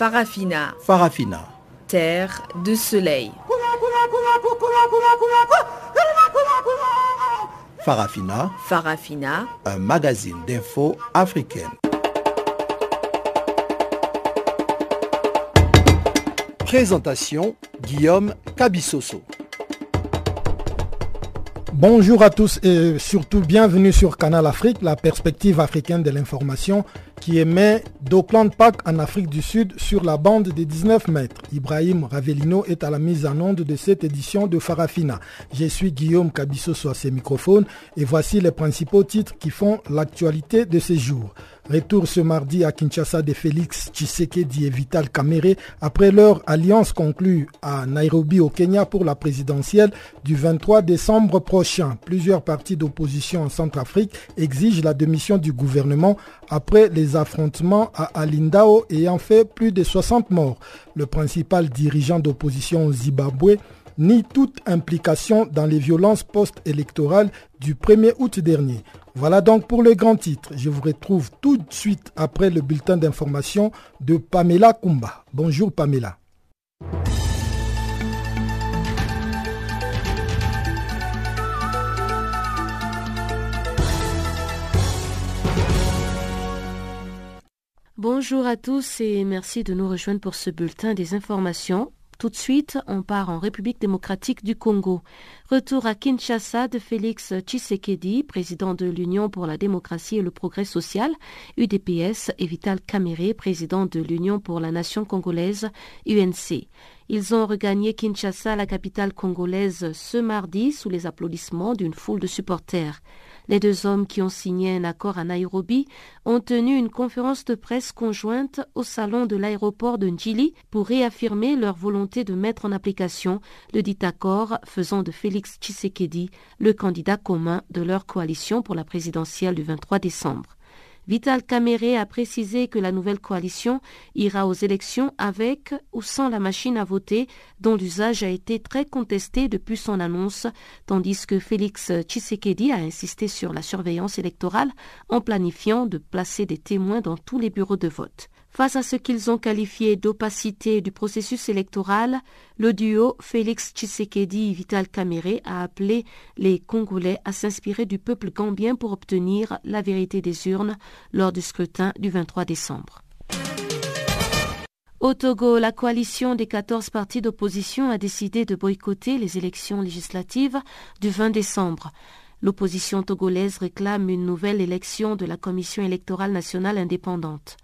Farafina. Farafina. Terre de soleil. Farafina. Farafina. Un magazine d'infos africaine. Présentation Guillaume Cabissoso. Bonjour à tous et surtout bienvenue sur Canal Afrique, la perspective africaine de l'information qui émet d'Auckland Park en Afrique du Sud sur la bande des 19 mètres. Ibrahim Ravelino est à la mise en onde de cette édition de Farafina. Je suis Guillaume Cabisso sur ces microphones et voici les principaux titres qui font l'actualité de ces jours. Retour ce mardi à Kinshasa de Félix Tshisekedi et Vital Kamere après leur alliance conclue à Nairobi au Kenya pour la présidentielle du 23 décembre prochain. Plusieurs partis d'opposition en Centrafrique exigent la démission du gouvernement après les affrontements à Alindao ayant fait plus de 60 morts. Le principal dirigeant d'opposition au Zimbabwe nie toute implication dans les violences post-électorales du 1er août dernier. Voilà donc pour le grand titre. Je vous retrouve tout de suite après le bulletin d'information de Pamela Kumba. Bonjour Pamela. Bonjour à tous et merci de nous rejoindre pour ce bulletin des informations. Tout de suite, on part en République démocratique du Congo. Retour à Kinshasa de Félix Tshisekedi, président de l'Union pour la démocratie et le progrès social, UDPS, et Vital Kamere, président de l'Union pour la nation congolaise, UNC. Ils ont regagné Kinshasa, la capitale congolaise, ce mardi sous les applaudissements d'une foule de supporters. Les deux hommes qui ont signé un accord à Nairobi ont tenu une conférence de presse conjointe au salon de l'aéroport de Njili pour réaffirmer leur volonté de mettre en application le dit accord faisant de Félix Tshisekedi le candidat commun de leur coalition pour la présidentielle du 23 décembre. Vital Kamere a précisé que la nouvelle coalition ira aux élections avec ou sans la machine à voter dont l'usage a été très contesté depuis son annonce, tandis que Félix Tshisekedi a insisté sur la surveillance électorale en planifiant de placer des témoins dans tous les bureaux de vote. Face à ce qu'ils ont qualifié d'opacité du processus électoral, le duo Félix Tshisekedi-Vital Kamere a appelé les Congolais à s'inspirer du peuple gambien pour obtenir la vérité des urnes lors du scrutin du 23 décembre. Au Togo, la coalition des 14 partis d'opposition a décidé de boycotter les élections législatives du 20 décembre. L'opposition togolaise réclame une nouvelle élection de la Commission électorale nationale indépendante.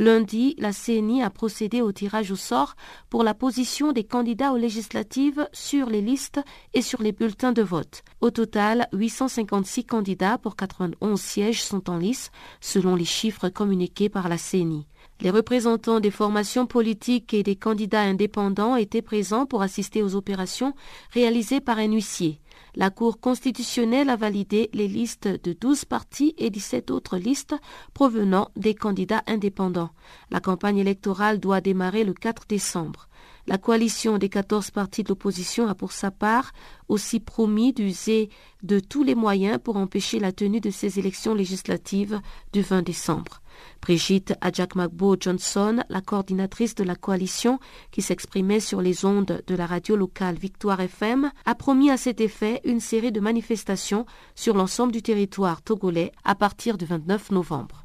Lundi, la CNI a procédé au tirage au sort pour la position des candidats aux législatives sur les listes et sur les bulletins de vote. Au total, 856 candidats pour 91 sièges sont en lice, selon les chiffres communiqués par la CNI. Les représentants des formations politiques et des candidats indépendants étaient présents pour assister aux opérations réalisées par un huissier. La Cour constitutionnelle a validé les listes de 12 partis et 17 autres listes provenant des candidats indépendants. La campagne électorale doit démarrer le 4 décembre. La coalition des 14 partis de l'opposition a pour sa part aussi promis d'user de tous les moyens pour empêcher la tenue de ces élections législatives du 20 décembre. Brigitte Adjak-Magbo Johnson, la coordinatrice de la coalition qui s'exprimait sur les ondes de la radio locale Victoire FM, a promis à cet effet une série de manifestations sur l'ensemble du territoire togolais à partir du 29 novembre.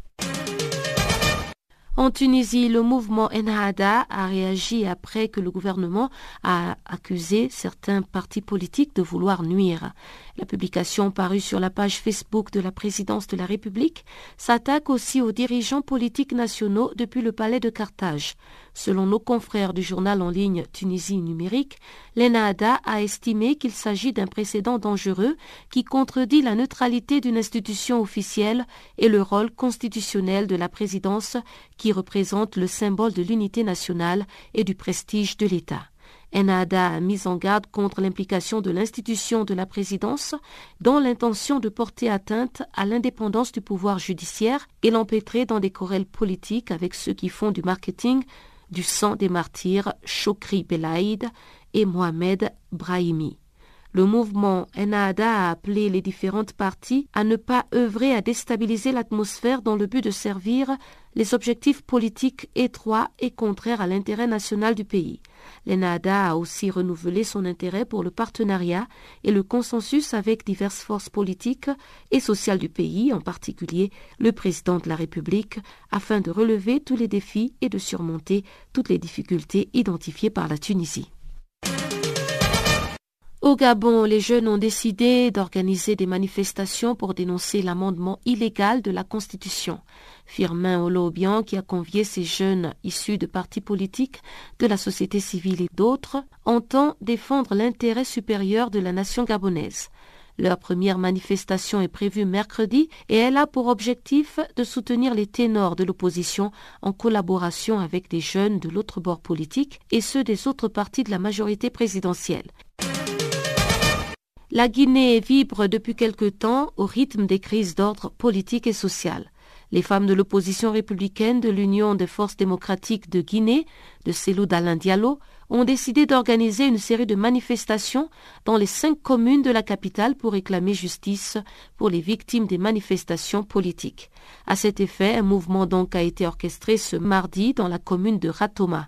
En Tunisie, le mouvement Ennahda a réagi après que le gouvernement a accusé certains partis politiques de vouloir nuire. La publication parue sur la page Facebook de la présidence de la République s'attaque aussi aux dirigeants politiques nationaux depuis le palais de Carthage. Selon nos confrères du journal en ligne Tunisie numérique, l'ENADA a estimé qu'il s'agit d'un précédent dangereux qui contredit la neutralité d'une institution officielle et le rôle constitutionnel de la présidence qui représente le symbole de l'unité nationale et du prestige de l'État. Enada a mis en garde contre l'implication de l'institution de la présidence dans l'intention de porter atteinte à l'indépendance du pouvoir judiciaire et l'empêtrer dans des querelles politiques avec ceux qui font du marketing du sang des martyrs Chokri Belaïd et Mohamed Brahimi. Le mouvement NAADA a appelé les différentes parties à ne pas œuvrer à déstabiliser l'atmosphère dans le but de servir les objectifs politiques étroits et contraires à l'intérêt national du pays. L'ENADA a aussi renouvelé son intérêt pour le partenariat et le consensus avec diverses forces politiques et sociales du pays, en particulier le président de la République, afin de relever tous les défis et de surmonter toutes les difficultés identifiées par la Tunisie. Au Gabon, les jeunes ont décidé d'organiser des manifestations pour dénoncer l'amendement illégal de la Constitution. Firmin Olobian, qui a convié ces jeunes issus de partis politiques, de la société civile et d'autres, entend défendre l'intérêt supérieur de la nation gabonaise. Leur première manifestation est prévue mercredi et elle a pour objectif de soutenir les ténors de l'opposition en collaboration avec des jeunes de l'autre bord politique et ceux des autres partis de la majorité présidentielle. La Guinée vibre depuis quelque temps au rythme des crises d'ordre politique et social. Les femmes de l'opposition républicaine de l'Union des forces démocratiques de Guinée, de Célou d'Alain Diallo, ont décidé d'organiser une série de manifestations dans les cinq communes de la capitale pour réclamer justice pour les victimes des manifestations politiques. À cet effet, un mouvement donc a été orchestré ce mardi dans la commune de Ratoma.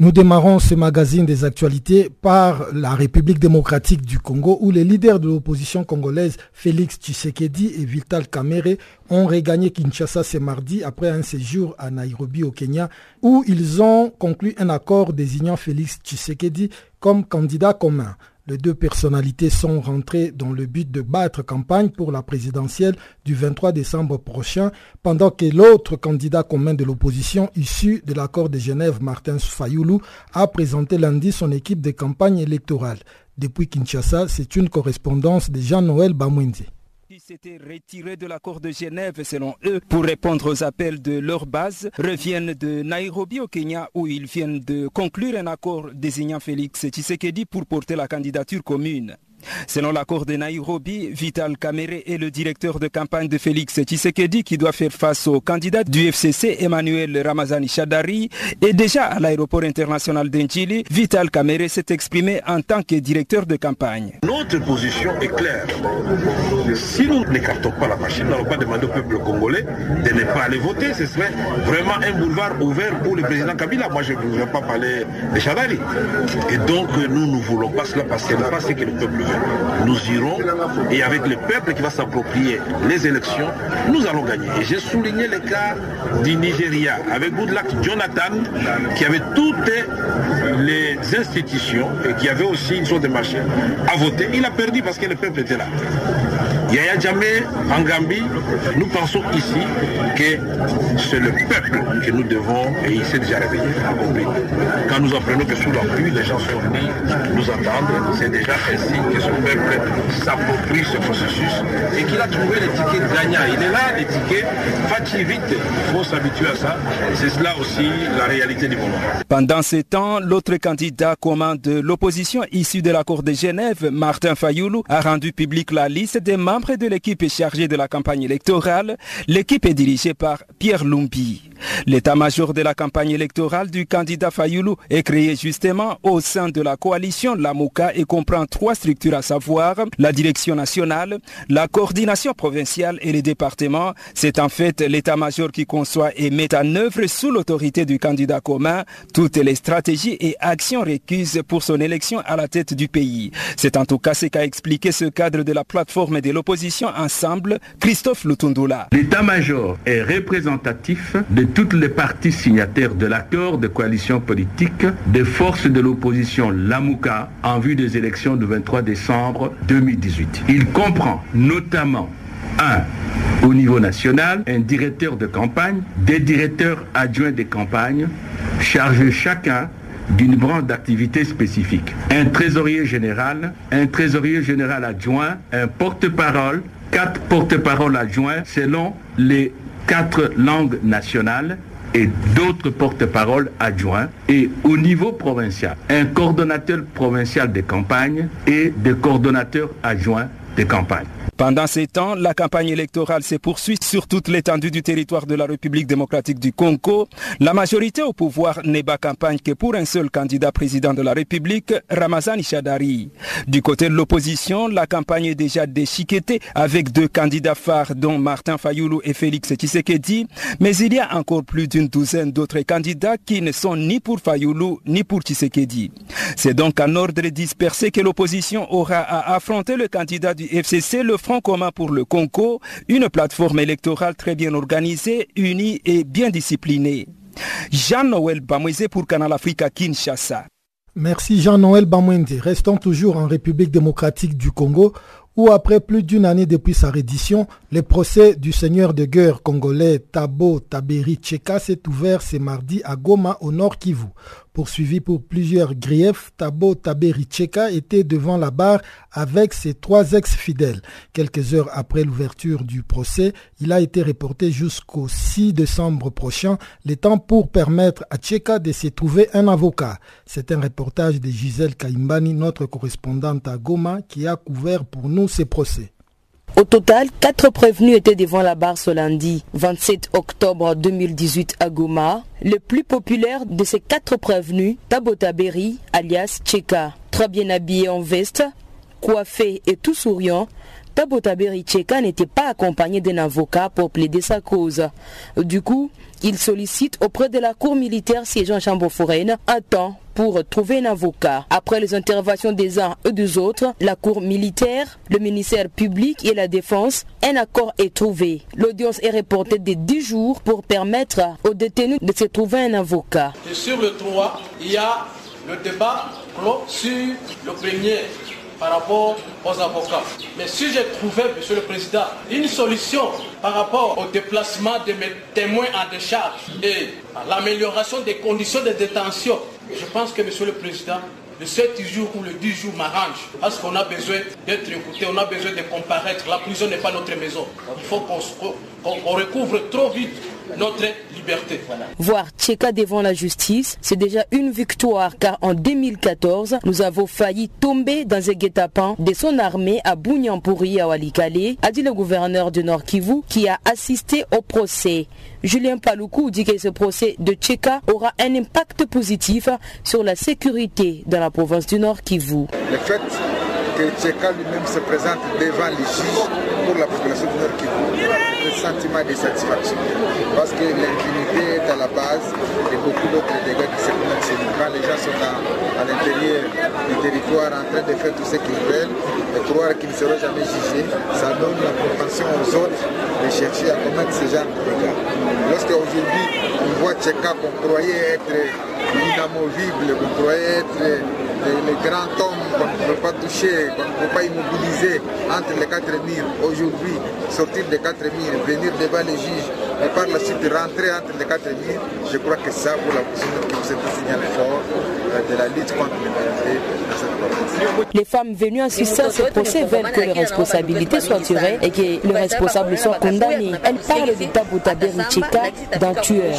Nous démarrons ce magazine des actualités par la République démocratique du Congo où les leaders de l'opposition congolaise Félix Tshisekedi et Vital Kamere ont regagné Kinshasa ce mardi après un séjour à Nairobi au Kenya où ils ont conclu un accord désignant Félix Tshisekedi comme candidat commun. Les deux personnalités sont rentrées dans le but de battre campagne pour la présidentielle du 23 décembre prochain, pendant que l'autre candidat commun de l'opposition issu de l'accord de Genève, Martin Fayoulou, a présenté lundi son équipe de campagne électorale. Depuis Kinshasa, c'est une correspondance de Jean-Noël Bamwindi s'étaient retirés de l'accord de Genève selon eux pour répondre aux appels de leur base reviennent de Nairobi au Kenya où ils viennent de conclure un accord désignant Félix Tshisekedi pour porter la candidature commune. Selon l'accord de Nairobi, Vital Kamere est le directeur de campagne de Félix Tshisekedi qui doit faire face au candidat du FCC Emmanuel Ramazani Chadari. Et déjà à l'aéroport international d'Enjili, Vital Kamere s'est exprimé en tant que directeur de campagne. Notre position est claire. Si nous n'écartons pas la machine, nous n'allons pas demander au peuple congolais de ne pas aller voter. Ce serait vraiment un boulevard ouvert pour le président Kabila. Moi, je ne veux pas parler de Chadari. Et donc, nous ne voulons pas cela parce que ce n'est pas ce que le peuple veut nous irons et avec le peuple qui va s'approprier les élections, nous allons gagner. Et j'ai souligné le cas du Nigeria avec Goodluck Jonathan qui avait toutes les institutions et qui avait aussi une sorte de machine à voter. Il a perdu parce que le peuple était là. Yaya Jamais en Gambie, nous pensons ici que c'est le peuple que nous devons, et il s'est déjà réveillé, Quand nous apprenons que sous la pluie, les gens sont venus nous entendre, c'est déjà ainsi que ce processus et qu'il a trouvé. Il est là, les il faut s'habituer à ça. C'est cela aussi la réalité du moment. Pendant ce temps, l'autre candidat commun de l'opposition issu de l'accord de Genève, Martin Fayoulou, a rendu public la liste des membres de l'équipe chargée de la campagne électorale. L'équipe est dirigée par Pierre Lumbi. L'état-major de la campagne électorale du candidat Fayoulou est créé justement au sein de la coalition Lamouka et comprend trois structures à savoir la direction nationale, la coordination provinciale et les départements. C'est en fait l'état-major qui conçoit et met en œuvre sous l'autorité du candidat commun toutes les stratégies et actions requises pour son élection à la tête du pays. C'est en tout cas ce qu'a expliqué ce cadre de la plateforme de l'opposition ensemble, Christophe Lutundula. L'état-major est représentatif de toutes les parties signataires de l'accord de coalition politique des forces de l'opposition Lamouka en vue des élections du 23 décembre 2018. Il comprend notamment 1. Au niveau national, un directeur de campagne, des directeurs adjoints des campagnes, chargés chacun d'une branche d'activité spécifique. Un trésorier général, un trésorier général adjoint, un porte-parole, quatre porte-paroles adjoints selon les quatre langues nationales et d'autres porte-paroles adjoints et au niveau provincial, un coordonnateur provincial des campagnes et des coordonnateurs adjoints des campagnes. Pendant ces temps, la campagne électorale se poursuit sur toute l'étendue du territoire de la République démocratique du Congo. La majorité au pouvoir n'est pas campagne que pour un seul candidat président de la République, Ramazan Ishadari. Du côté de l'opposition, la campagne est déjà déchiquetée avec deux candidats phares dont Martin Fayoulou et Félix Tshisekedi, mais il y a encore plus d'une douzaine d'autres candidats qui ne sont ni pour Fayoulou ni pour Tshisekedi. C'est donc en ordre dispersé que l'opposition aura à affronter le candidat du FCC, le Front commun pour le Congo, une plateforme électorale très bien organisée, unie et bien disciplinée. Jean-Noël Bamouizé pour Canal Africa Kinshasa. Merci Jean-Noël Bamouende. Restons toujours en République démocratique du Congo où après plus d'une année depuis sa reddition, le procès du seigneur de guerre congolais Tabo Taberi Tcheka s'est ouvert ce mardi à Goma au nord Kivu. Poursuivi pour plusieurs griefs, Tabo Taberi Tcheka était devant la barre avec ses trois ex-fidèles. Quelques heures après l'ouverture du procès, il a été reporté jusqu'au 6 décembre prochain, le temps pour permettre à Tcheka de se trouver un avocat. C'est un reportage de Gisèle Kaimbani, notre correspondante à Goma, qui a couvert pour nous ces procès. Au total, quatre prévenus étaient devant la barre ce lundi 27 octobre 2018 à Goma. Le plus populaire de ces quatre prévenus, Tabotaberi, alias Tcheka. Très bien habillé en veste, coiffé et tout souriant, Tabotaberi Tcheka n'était pas accompagné d'un avocat pour plaider sa cause. Du coup, il sollicite auprès de la cour militaire siégeant en chambre foraine un temps pour trouver un avocat. Après les interventions des uns et des autres, la cour militaire, le ministère public et la défense, un accord est trouvé. L'audience est reportée de 10 jours pour permettre aux détenus de se trouver un avocat. Sur le 3, il y a le débat sur le premier par rapport aux avocats. Mais si j'ai trouvé, Monsieur le Président, une solution par rapport au déplacement de mes témoins en décharge et à l'amélioration des conditions de détention, je pense que, Monsieur le Président, le 7 jours ou le 10 jours m'arrange. Parce qu'on a besoin d'être écouté, on a besoin de comparaître. La prison n'est pas notre maison. Il faut qu'on recouvre trop vite notre liberté. Voir Tcheka devant la justice, c'est déjà une victoire car en 2014, nous avons failli tomber dans un guet-apens de son armée à Bounyampuri à Walikale, a dit le gouverneur de Nord Kivu qui a assisté au procès. Julien Paloukou dit que ce procès de Tcheka aura un impact positif sur la sécurité dans la province du Nord Kivu. Le fait que Tcheka lui-même se présente devant les juges pour la population du Nord Kivu, un sentiment de satisfaction. Parce que l'impunité est à la base de beaucoup d'autres dégâts qui se commettent chez nous. Quand les gens sont à, l'intérieur du territoire en train de faire tout ce qu'ils veulent et croire qu'ils ne seront jamais jugés, ça donne la propension aux autres de chercher à commettre ce genre de dégâts. Lorsque aujourd'hui on voit Tcheka qu'on croyait être inamovible, qu'on croyait être le, grand homme qu'on ne peut pas toucher, qu'on ne peut pas immobiliser entre les quatre murs. Aujourd'hui, sortir des quatre murs, venir devant les juges et par la suite rentrer entre les quatre murs, je crois que ça, pour la prochaine c'est un signal fort de la lutte contre l'impunité dans cette province. Les femmes venues assister à ce procès veulent que les responsabilités soient tirées et que les responsables soient condamnés. Elle parle de Tabotaberi Tcheka d'un tueur.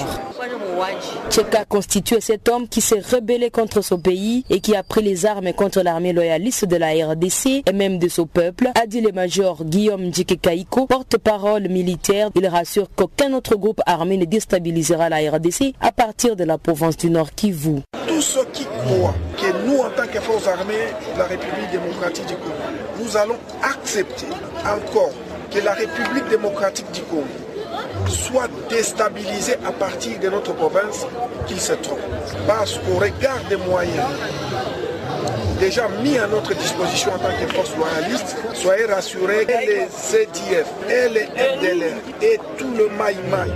Tcheka constitue cet homme qui s'est rebellé contre son pays et qui a pris les armes contre l'armée loyaliste de la RDC et même de son peuple, a dit le major Guillaume Djikekaiko, porte-parole militaire. Il rassure qu'aucun autre groupe armé ne déstabilisera la RDC à partir de la province du Nord Kivu. Qui croient que nous, en tant que forces armées de la République démocratique du Congo, nous allons accepter encore que la République démocratique du Congo soit déstabilisée à partir de notre province, qu'il se trompe. Parce qu'au regard des moyens déjà mis à notre disposition en tant que force loyaliste, soyez rassurés que les CDF et les FDLR et tout le Maï-Maï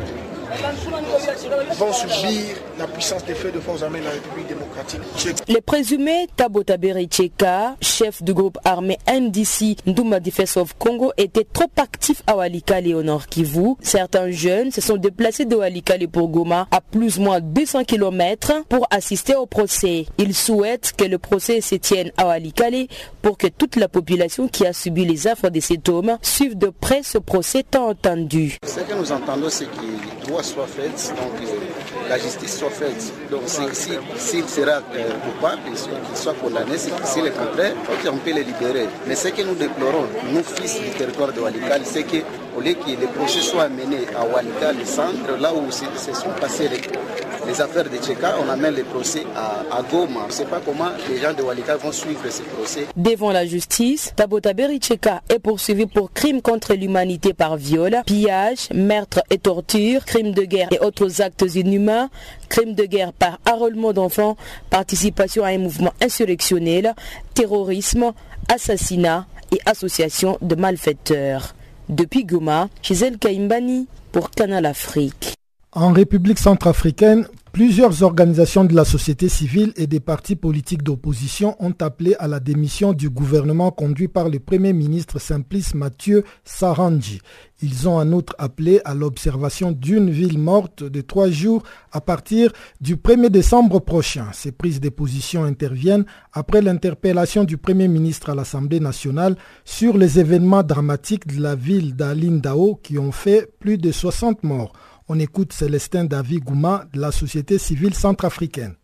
vont subir la puissance des feux de force armées de la République démocratique tchèque. Les présumés Tabotaberi Cheka, chef du groupe armé NDC Ndouma Defense of Congo, étaient trop actifs à Walikale au Nord Kivu. Certains jeunes se sont déplacés de Walikale pour Goma à plus ou moins 200 km pour assister au procès. Ils souhaitent que le procès se tienne à Walikale pour que toute la population qui a subi les affres de cet homme suive de près ce procès tant entendu. Ce que nous entendons, c'est que le droit soit fait, donc euh, la justice soit faite. Donc s'il si, sera euh, coupable, qu'il soit condamné, s'il est contraire, on peut le libérer. Mais ce que nous déplorons, nous fils du territoire de Walikale, c'est que au lieu que les procès soient menés à Walikale, le centre, là où se sont passés les, affaires de Tcheka, on amène les procès à, Goma. On ne sait pas comment les gens de Walikale vont suivre ces procès. Devant la justice, Tabotaberi Tcheka est poursuivi pour crimes contre l'humanité par viol, pillage, meurtre et torture, crimes de guerre et autres actes inhumains, crimes de guerre par enrôlement d'enfants, participation à un mouvement insurrectionnel, terrorisme, assassinat et association de malfaiteurs. Depuis Goma, Gisèle Kaimbani pour Canal Afrique. En République centrafricaine, plusieurs organisations de la société civile et des partis politiques d'opposition ont appelé à la démission du gouvernement conduit par le Premier ministre Simplice Mathieu Saranji. Ils ont en outre appelé à l'observation d'une ville morte de trois jours à partir du 1er décembre prochain. Ces prises de position interviennent après l'interpellation du Premier ministre à l'Assemblée nationale sur les événements dramatiques de la ville d'Alindao qui ont fait plus de 60 morts. On écoute Célestin David Gouma de la société civile centrafricaine.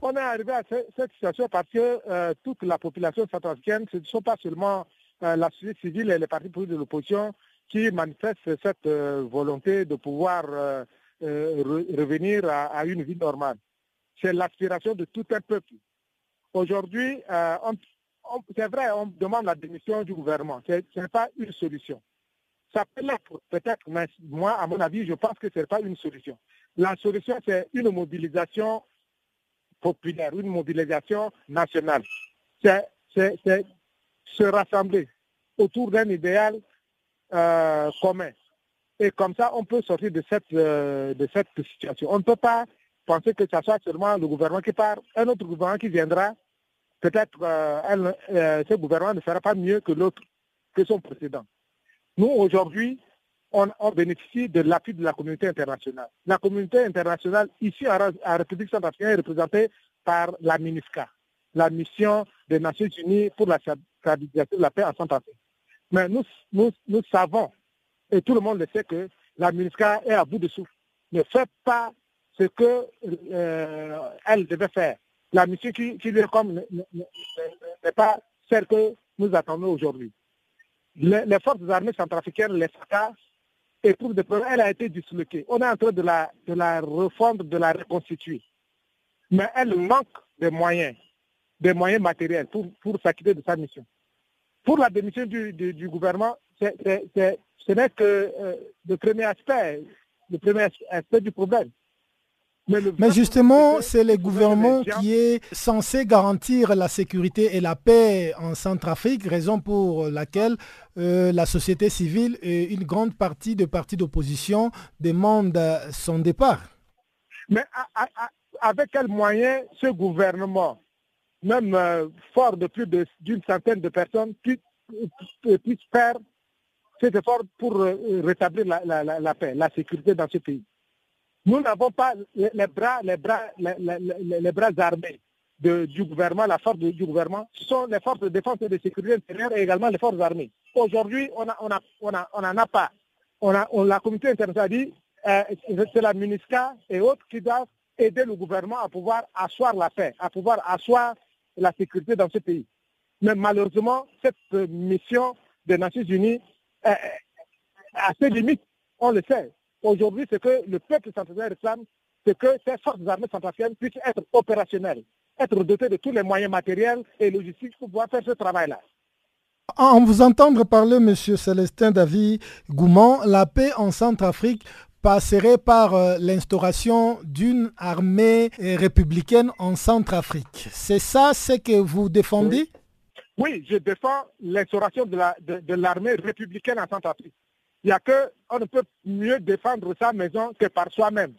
On est arrivé à cette situation parce que euh, toute la population centrafricaine, ce ne sont pas seulement euh, la société civile et les partis politiques de l'opposition qui manifestent cette euh, volonté de pouvoir revenir à, une vie normale. C'est l'aspiration de tout un peuple. Aujourd'hui, c'est vrai, on demande la démission du gouvernement. Ce n'est pas une solution. Ça peut l'être peut-être, mais moi, à mon avis, je pense que ce n'est pas une solution. La solution, c'est une mobilisation populaire, une mobilisation nationale. C'est se rassembler autour d'un idéal euh, commun. Et comme ça, on peut sortir de cette, euh, de cette situation. On ne peut pas penser que ce soit seulement le gouvernement qui part, un autre gouvernement qui viendra. Peut-être euh, ce gouvernement ne sera pas mieux que l'autre, que son précédent. Nous, aujourd'hui, on, bénéficie de l'appui de la communauté internationale. La communauté internationale, ici en, République centrafricaine, est représentée par la MINUSCA, la mission des Nations Unies pour la stabilisation de la paix en Centrafrique. Mais nous, nous, savons, et tout le monde le sait, que la MINUSCA est à bout de souffle, ne fait pas ce qu'elle euh, devait faire. La mission qui, qui lui est comme n'est pas celle que nous attendons aujourd'hui les, forces armées centrafricaines, les FACA, éprouvent des problèmes. Elle a été disloquée. On est en train de la, de refondre, de la reconstituer. Mais elle manque des moyens, des moyens matériels pour, s'acquitter de sa mission. Pour la démission du, du, gouvernement, ce n'est que euh, le premier aspect, le premier aspect du problème. Mais, justement, c'est le gouvernement qui est censé garantir la sécurité et la paix en Centrafrique, raison pour laquelle euh, la société civile et une grande partie des partis d'opposition demandent son départ. Mais avec quels moyens ce gouvernement, même euh, fort de plus d'une centaine de personnes, puisse, faire cet effort pour euh, rétablir la paix, la sécurité dans ce pays? Nous n'avons pas les, bras, les bras, les, bras armés du gouvernement, la force du gouvernement. Sont les forces de défense et de sécurité intérieure et également les forces armées. Aujourd'hui, on n'en a, pas. La communauté internationale dit euh, c'est la MINUSCA et autres qui doivent aider le gouvernement à pouvoir asseoir la paix, à pouvoir asseoir la sécurité dans ce pays. Mais malheureusement, cette mission des Nations Unies a ses limites, on le sait. Aujourd'hui, ce que le peuple centrafricain réclame, c'est que ces forces armées centrafricaines puissent être opérationnelles, être dotées de tous les moyens matériels et logistiques pour pouvoir faire ce travail-là. En vous entendre parler, M. Célestin David Gouman, la paix en Centrafrique passerait par euh, l'instauration d'une armée républicaine en Centrafrique. C'est ça ce que vous défendez? Oui. je défends l'instauration de l'armée républicaine en Centrafrique. Il y a que on ne peut mieux défendre sa maison que par soi-même.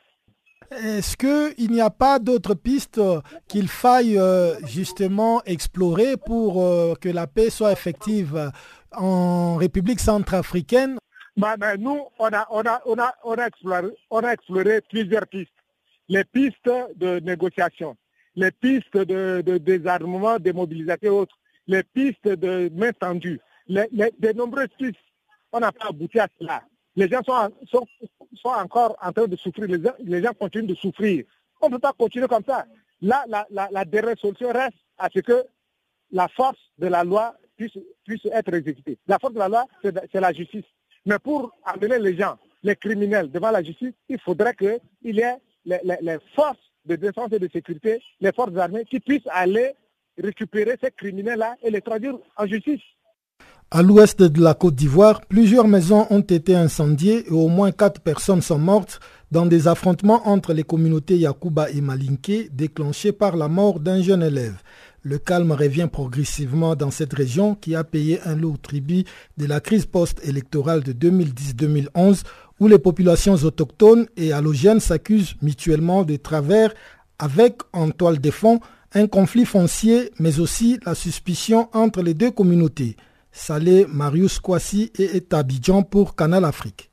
Est-ce qu'il n'y a pas d'autres pistes qu'il faille euh, justement explorer pour euh, que la paix soit effective en République centrafricaine? Bah, Nous, on a, on, a, on, a, on, a exploré, on a exploré plusieurs pistes. Les pistes de négociation, les pistes de, de désarmement, démobilisation et autres, les pistes de main tendue, les, les, nombreuses pistes. On n'a pas abouti à cela. Les gens sont, sont, sont, encore en train de souffrir. Les gens, continuent de souffrir. On ne peut pas continuer comme ça. Là, la, la, la, dernière solution reste à ce que la force de la loi puisse, puisse être exécutée. La force de la loi, c'est la justice. Mais pour amener les gens, les criminels devant la justice, il faudrait qu'il y ait les forces de défense et de sécurité, les forces armées qui puissent aller récupérer ces criminels-là et les traduire en justice. À l'ouest de la Côte d'Ivoire, plusieurs maisons ont été incendiées et au moins quatre personnes sont mortes dans des affrontements entre les communautés Yakuba et Malinké déclenchés par la mort d'un jeune élève. Le calme revient progressivement dans cette région qui a payé un lourd tribut de la crise post-électorale de 2010-2011 où les populations autochtones et halogènes s'accusent mutuellement de travers avec en toile de fond un conflit foncier mais aussi la suspicion entre les deux communautés. Salé Marius Kwasi et Abidjan pour Canal Afrique.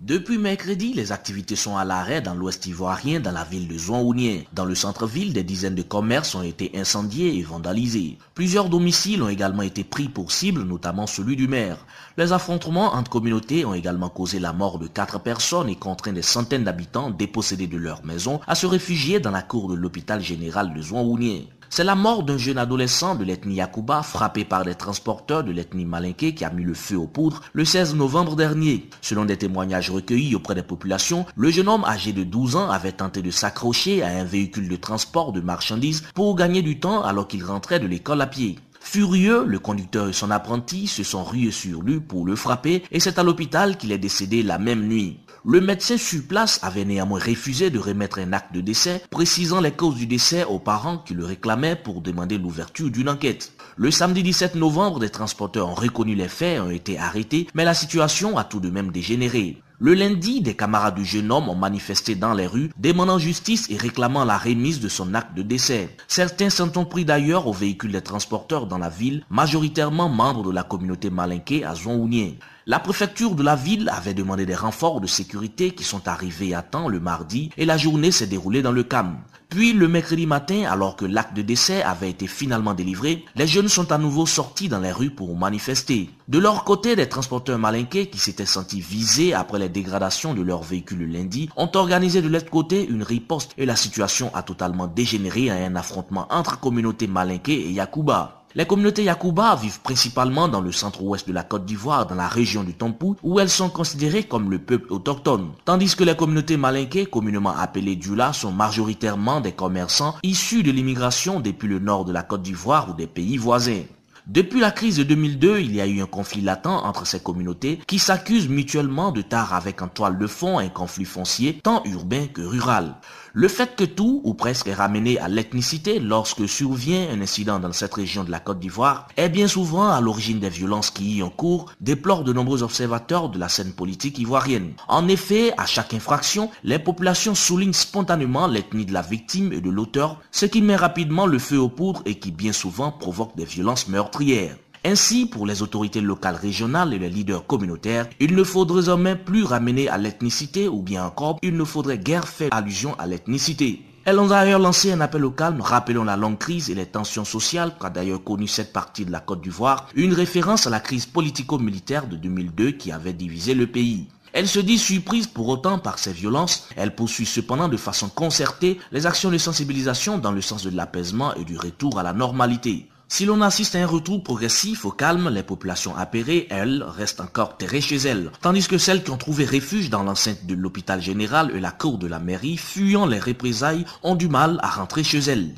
Depuis mercredi, les activités sont à l'arrêt dans l'ouest ivoirien, dans la ville de Zouanounien. Dans le centre-ville, des dizaines de commerces ont été incendiés et vandalisés. Plusieurs domiciles ont également été pris pour cible, notamment celui du maire. Les affrontements entre communautés ont également causé la mort de quatre personnes et contraint des centaines d'habitants dépossédés de leur maison à se réfugier dans la cour de l'hôpital général de Zouanounien. C'est la mort d'un jeune adolescent de l'ethnie Yakuba frappé par des transporteurs de l'ethnie Malinké qui a mis le feu aux poudres le 16 novembre dernier. Selon des témoignages recueillis auprès des populations, le jeune homme âgé de 12 ans avait tenté de s'accrocher à un véhicule de transport de marchandises pour gagner du temps alors qu'il rentrait de l'école à pied. Furieux, le conducteur et son apprenti se sont rués sur lui pour le frapper et c'est à l'hôpital qu'il est décédé la même nuit. Le médecin sur place avait néanmoins refusé de remettre un acte de décès, précisant les causes du décès aux parents qui le réclamaient pour demander l'ouverture d'une enquête. Le samedi 17 novembre, des transporteurs ont reconnu les faits et ont été arrêtés, mais la situation a tout de même dégénéré. Le lundi, des camarades du jeune homme ont manifesté dans les rues, demandant justice et réclamant la remise de son acte de décès. Certains s'en ont pris d'ailleurs aux véhicules des transporteurs dans la ville, majoritairement membres de la communauté malinquée à Zouanounien. La préfecture de la ville avait demandé des renforts de sécurité qui sont arrivés à temps le mardi et la journée s'est déroulée dans le calme. Puis le mercredi matin, alors que l'acte de décès avait été finalement délivré, les jeunes sont à nouveau sortis dans les rues pour manifester. De leur côté, des transporteurs malinqués qui s'étaient sentis visés après les dégradations de leur véhicule le lundi ont organisé de l'autre côté une riposte et la situation a totalement dégénéré à un affrontement entre communautés malinquées et Yakuba. Les communautés Yakuba vivent principalement dans le centre-ouest de la Côte d'Ivoire, dans la région du Tampou, où elles sont considérées comme le peuple autochtone. Tandis que les communautés malinquées, communément appelées Dula, sont majoritairement des commerçants issus de l'immigration depuis le nord de la Côte d'Ivoire ou des pays voisins. Depuis la crise de 2002, il y a eu un conflit latent entre ces communautés qui s'accusent mutuellement de tard avec en toile de fond un conflit foncier tant urbain que rural. Le fait que tout, ou presque, est ramené à l'ethnicité lorsque survient un incident dans cette région de la Côte d'Ivoire est bien souvent à l'origine des violences qui y ont cours, déplorent de nombreux observateurs de la scène politique ivoirienne. En effet, à chaque infraction, les populations soulignent spontanément l'ethnie de la victime et de l'auteur, ce qui met rapidement le feu aux poudres et qui bien souvent provoque des violences meurtrières. Ainsi, pour les autorités locales régionales et les leaders communautaires, il ne faudrait désormais plus ramener à l'ethnicité ou bien encore, il ne faudrait guère faire allusion à l'ethnicité. Elles ont d'ailleurs lancé un appel au calme, rappelant la longue crise et les tensions sociales qu'a d'ailleurs connu cette partie de la Côte d'Ivoire, une référence à la crise politico-militaire de 2002 qui avait divisé le pays. Elle se dit surprise pour autant par ces violences. Elle poursuit cependant de façon concertée les actions de sensibilisation dans le sens de l'apaisement et du retour à la normalité. Si l'on assiste à un retour progressif au calme, les populations apérées, elles, restent encore terrées chez elles, tandis que celles qui ont trouvé refuge dans l'enceinte de l'hôpital général et la cour de la mairie, fuyant les représailles, ont du mal à rentrer chez elles.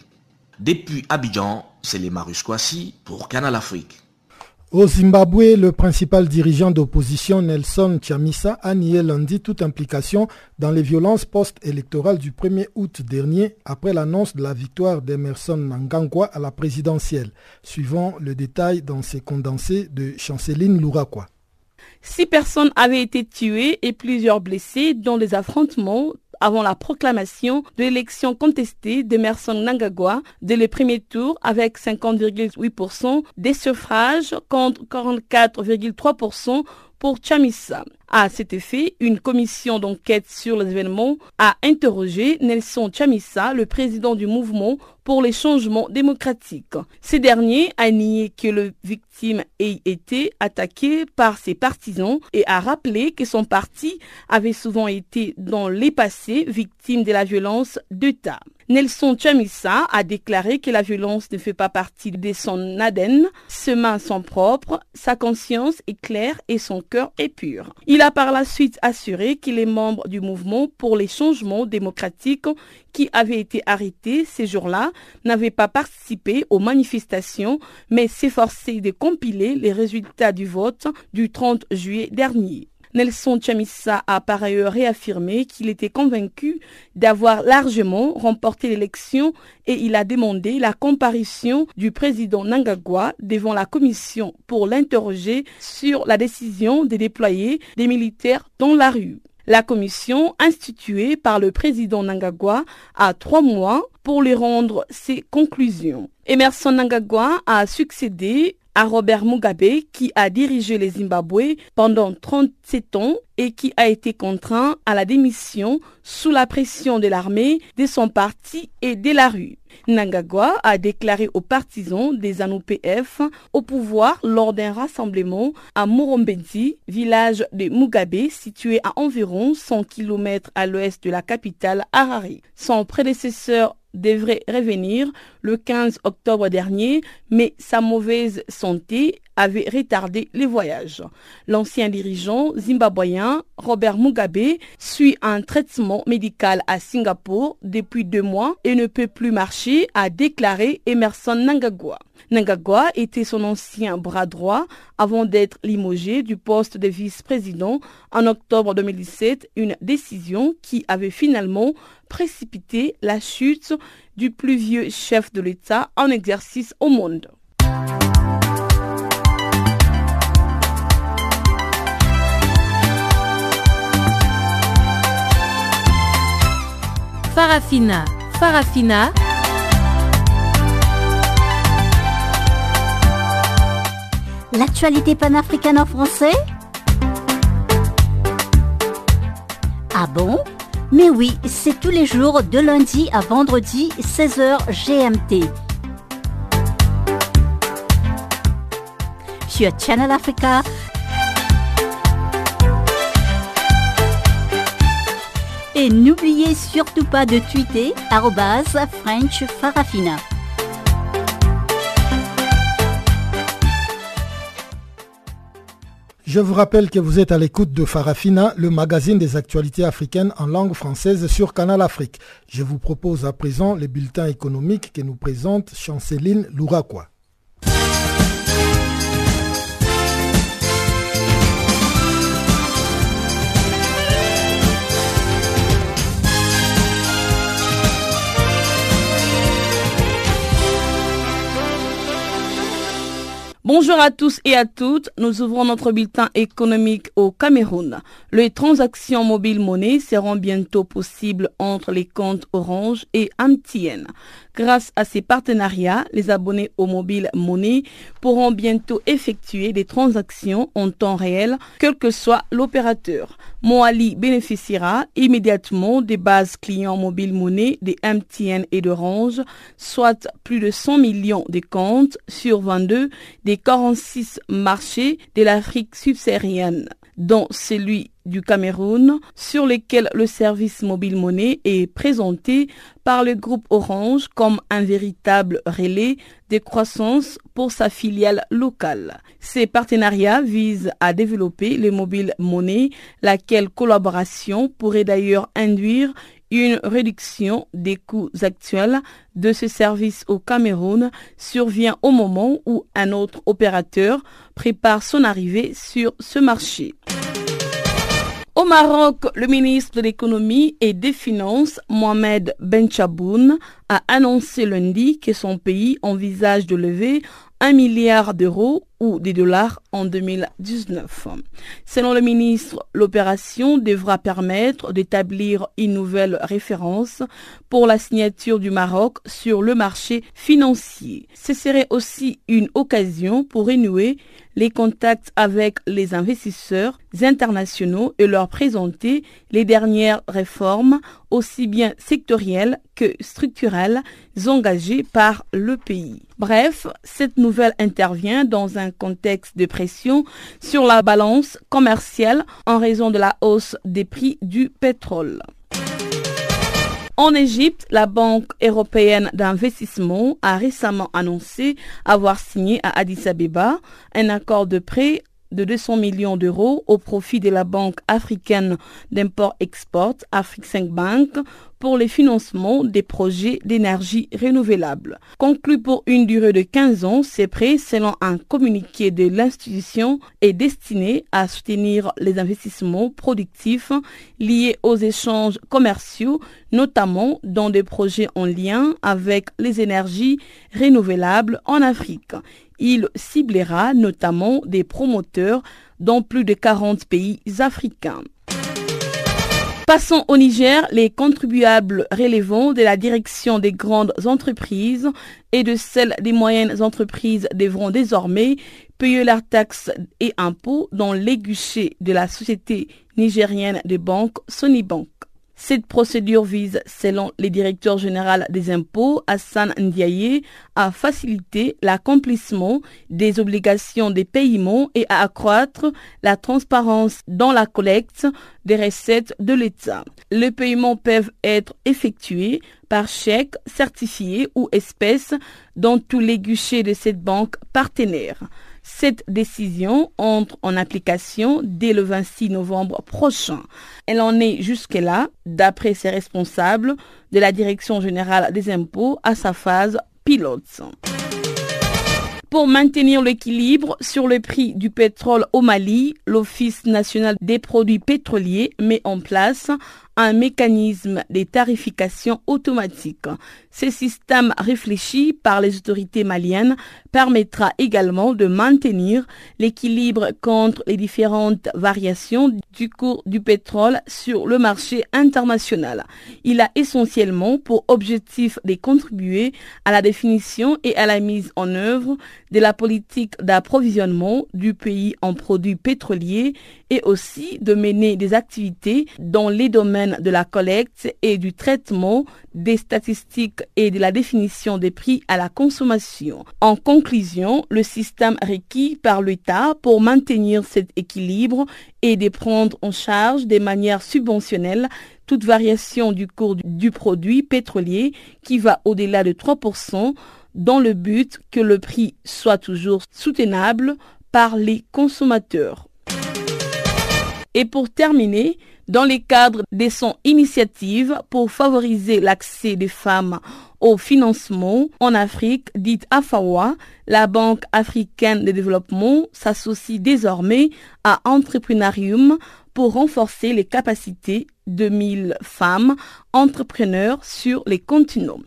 Depuis Abidjan, c'est les Marus pour Canal Afrique. Au Zimbabwe, le principal dirigeant d'opposition Nelson Chamisa a nié lundi toute implication dans les violences post-électorales du 1er août dernier après l'annonce de la victoire d'Emerson Nangangwa à la présidentielle, suivant le détail dans ses condensés de Chanceline Lourakwa. Six personnes avaient été tuées et plusieurs blessées dans des affrontements avant la proclamation de l'élection contestée d'Emerson Nangagwa dès le premier tour avec 50,8% des suffrages contre 44,3% pour Chamissa. À cet effet, une commission d'enquête sur les événements a interrogé Nelson Chamissa, le président du mouvement pour les changements démocratiques. Ce dernier a nié que le victime ait été attaqué par ses partisans et a rappelé que son parti avait souvent été dans les passés victime de la violence d'État. Nelson Chamissa a déclaré que la violence ne fait pas partie de son ADN, ses mains sont propres, sa conscience est claire et son cœur est pur. Il a par la suite assuré qu'il est membre du mouvement pour les changements démocratiques qui avait été arrêté ces jours-là n'avait pas participé aux manifestations mais s'efforçait de compiler les résultats du vote du 30 juillet dernier. Nelson Chamissa a par ailleurs réaffirmé qu'il était convaincu d'avoir largement remporté l'élection et il a demandé la comparution du président Nangagwa devant la commission pour l'interroger sur la décision de déployer des militaires dans la rue. La commission instituée par le président Nangagwa a trois mois pour lui rendre ses conclusions. Emerson Nangagwa a succédé à Robert Mugabe qui a dirigé les Zimbabwe pendant 37 ans et qui a été contraint à la démission sous la pression de l'armée, de son parti et de la rue. Nangagwa a déclaré aux partisans des ZANU-PF au pouvoir lors d'un rassemblement à Morombedi, village de Mugabe situé à environ 100 km à l'ouest de la capitale Harare. Son prédécesseur devrait revenir le 15 octobre dernier, mais sa mauvaise santé avait retardé les voyages. L'ancien dirigeant zimbabwéen Robert Mugabe suit un traitement médical à Singapour depuis deux mois et ne peut plus marcher, a déclaré Emerson Nangagwa. Nangagwa était son ancien bras droit avant d'être limogé du poste de vice-président en octobre 2017, une décision qui avait finalement précipité la chute du plus vieux chef de l'État en exercice au monde. Farafina, Farafina. L'actualité panafricaine en français? Ah bon? Mais oui, c'est tous les jours de lundi à vendredi 16h GMT. Sur Channel Africa, Et n'oubliez surtout pas de tweeter French Farafina. Je vous rappelle que vous êtes à l'écoute de Farafina, le magazine des actualités africaines en langue française sur Canal Afrique. Je vous propose à présent les bulletins économiques que nous présente Chanceline Louraquois. À tous et à toutes. Nous ouvrons notre bulletin économique au Cameroun. Les transactions mobiles monnaie seront bientôt possibles entre les comptes Orange et MTN. Grâce à ces partenariats, les abonnés au mobile monnaie pourront bientôt effectuer des transactions en temps réel, quel que soit l'opérateur. Moali bénéficiera immédiatement des bases clients mobile monnaie des MTN et d'Orange, soit plus de 100 millions de comptes sur 22 des 46 marchés de l'Afrique subsaharienne dont celui du Cameroun, sur lesquels le service mobile monnaie est présenté par le groupe Orange comme un véritable relais de croissance pour sa filiale locale. Ces partenariats visent à développer le mobile monnaie, laquelle collaboration pourrait d'ailleurs induire une réduction des coûts actuels de ce service au Cameroun survient au moment où un autre opérateur prépare son arrivée sur ce marché. Au Maroc, le ministre de l'économie et des finances, Mohamed Benchaboun, a annoncé lundi que son pays envisage de lever un milliard d'euros ou des dollars en 2019. Selon le ministre, l'opération devra permettre d'établir une nouvelle référence pour la signature du Maroc sur le marché financier. Ce serait aussi une occasion pour renouer les contacts avec les investisseurs internationaux et leur présenter les dernières réformes, aussi bien sectorielles que structurelles, engagées par le pays. Bref, cette nouvelle intervient dans un contexte de pression sur la balance commerciale en raison de la hausse des prix du pétrole. En Égypte, la Banque européenne d'investissement a récemment annoncé avoir signé à Addis Abeba un accord de prêt de 200 millions d'euros au profit de la Banque africaine d'import-export, Afrique 5 Bank, pour les financements des projets d'énergie renouvelable. Conclu pour une durée de 15 ans, ces prêts, selon un communiqué de l'institution, est destiné à soutenir les investissements productifs liés aux échanges commerciaux, notamment dans des projets en lien avec les énergies renouvelables en Afrique. Il ciblera notamment des promoteurs dans plus de 40 pays africains. Passons au Niger, les contribuables relevant de la direction des grandes entreprises et de celles des moyennes entreprises devront désormais payer leurs taxes et impôts dans les guichets de la société nigérienne de banque Sonibank. Cette procédure vise, selon le directeur général des impôts, Hassan Ndiaye, à faciliter l'accomplissement des obligations des paiements et à accroître la transparence dans la collecte des recettes de l'État. Les paiements peuvent être effectués par chèque, certifié ou espèce dans tous les guichets de cette banque partenaire. Cette décision entre en application dès le 26 novembre prochain. Elle en est jusque-là, d'après ses responsables de la Direction générale des impôts, à sa phase pilote. Pour maintenir l'équilibre sur le prix du pétrole au Mali, l'Office national des produits pétroliers met en place un mécanisme de tarification automatique. Ce système réfléchi par les autorités maliennes permettra également de maintenir l'équilibre contre les différentes variations du cours du pétrole sur le marché international. Il a essentiellement pour objectif de contribuer à la définition et à la mise en œuvre de la politique d'approvisionnement du pays en produits pétroliers et aussi de mener des activités dans les domaines de la collecte et du traitement des statistiques et de la définition des prix à la consommation. En conclusion, le système requis par l'État pour maintenir cet équilibre est de prendre en charge de manière subventionnelle toute variation du cours du produit pétrolier qui va au-delà de 3% dans le but que le prix soit toujours soutenable par les consommateurs. Et pour terminer, dans le cadre de son initiative pour favoriser l'accès des femmes au financement en Afrique, dite AFAWA, la Banque africaine de développement s'associe désormais à Entreprenarium pour renforcer les capacités de 1000 femmes entrepreneurs sur les continents.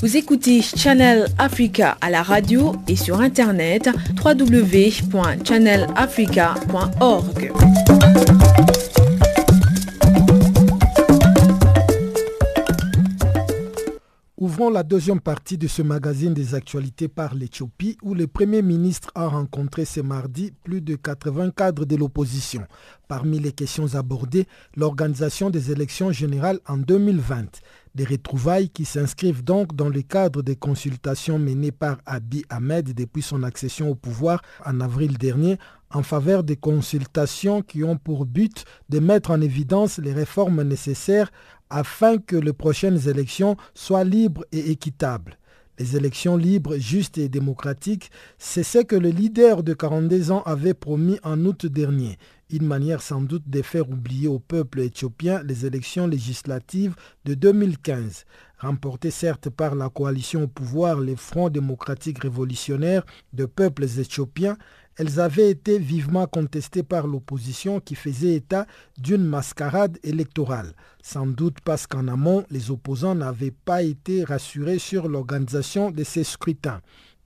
Vous écoutez Channel Africa à la radio et sur internet www.channelafrica.org. Ouvrons la deuxième partie de ce magazine des actualités par l'Éthiopie où le Premier ministre a rencontré ce mardi plus de 80 cadres de l'opposition. Parmi les questions abordées, l'organisation des élections générales en 2020. Des retrouvailles qui s'inscrivent donc dans le cadre des consultations menées par Abiy Ahmed depuis son accession au pouvoir en avril dernier en faveur des consultations qui ont pour but de mettre en évidence les réformes nécessaires afin que les prochaines élections soient libres et équitables. Les élections libres, justes et démocratiques, c'est ce que le leader de 42 ans avait promis en août dernier. Une manière sans doute de faire oublier au peuple éthiopien les élections législatives de 2015. Remportées certes par la coalition au pouvoir, les Fronts démocratiques révolutionnaires de peuples éthiopiens, elles avaient été vivement contestées par l'opposition qui faisait état d'une mascarade électorale. Sans doute parce qu'en amont, les opposants n'avaient pas été rassurés sur l'organisation de ces scrutins.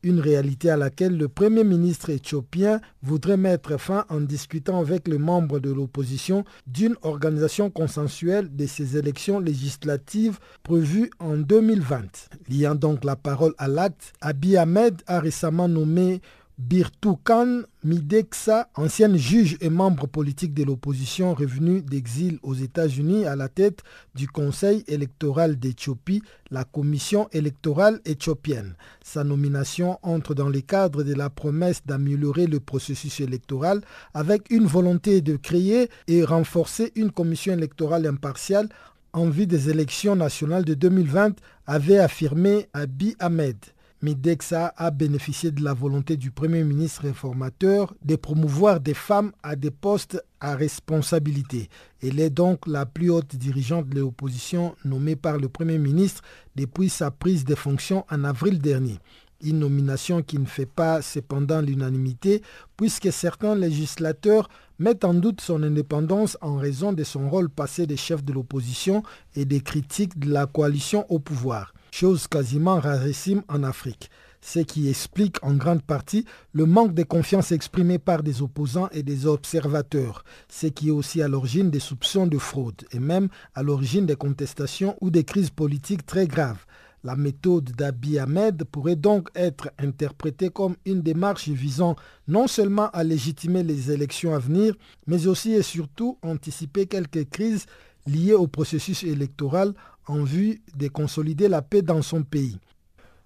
Une réalité à laquelle le Premier ministre éthiopien voudrait mettre fin en discutant avec les membres de l'opposition d'une organisation consensuelle de ces élections législatives prévues en 2020. Liant donc la parole à l'acte, Abiy Ahmed a récemment nommé Birtukan Mideksa, ancienne juge et membre politique de l'opposition revenu d'exil aux États-Unis à la tête du Conseil électoral d'Éthiopie, la Commission électorale éthiopienne. Sa nomination entre dans le cadre de la promesse d'améliorer le processus électoral avec une volonté de créer et renforcer une commission électorale impartiale en vue des élections nationales de 2020, avait affirmé Abiy Ahmed. Midexa a bénéficié de la volonté du Premier ministre réformateur de promouvoir des femmes à des postes à responsabilité. Elle est donc la plus haute dirigeante de l'opposition nommée par le Premier ministre depuis sa prise de fonction en avril dernier. Une nomination qui ne fait pas cependant l'unanimité puisque certains législateurs mettent en doute son indépendance en raison de son rôle passé de chef de l'opposition et des critiques de la coalition au pouvoir chose quasiment rarissime en Afrique, ce qui explique en grande partie le manque de confiance exprimé par des opposants et des observateurs, ce qui est aussi à l'origine des soupçons de fraude et même à l'origine des contestations ou des crises politiques très graves. La méthode d'Abiy Ahmed pourrait donc être interprétée comme une démarche visant non seulement à légitimer les élections à venir, mais aussi et surtout anticiper quelques crises liées au processus électoral en vue de consolider la paix dans son pays.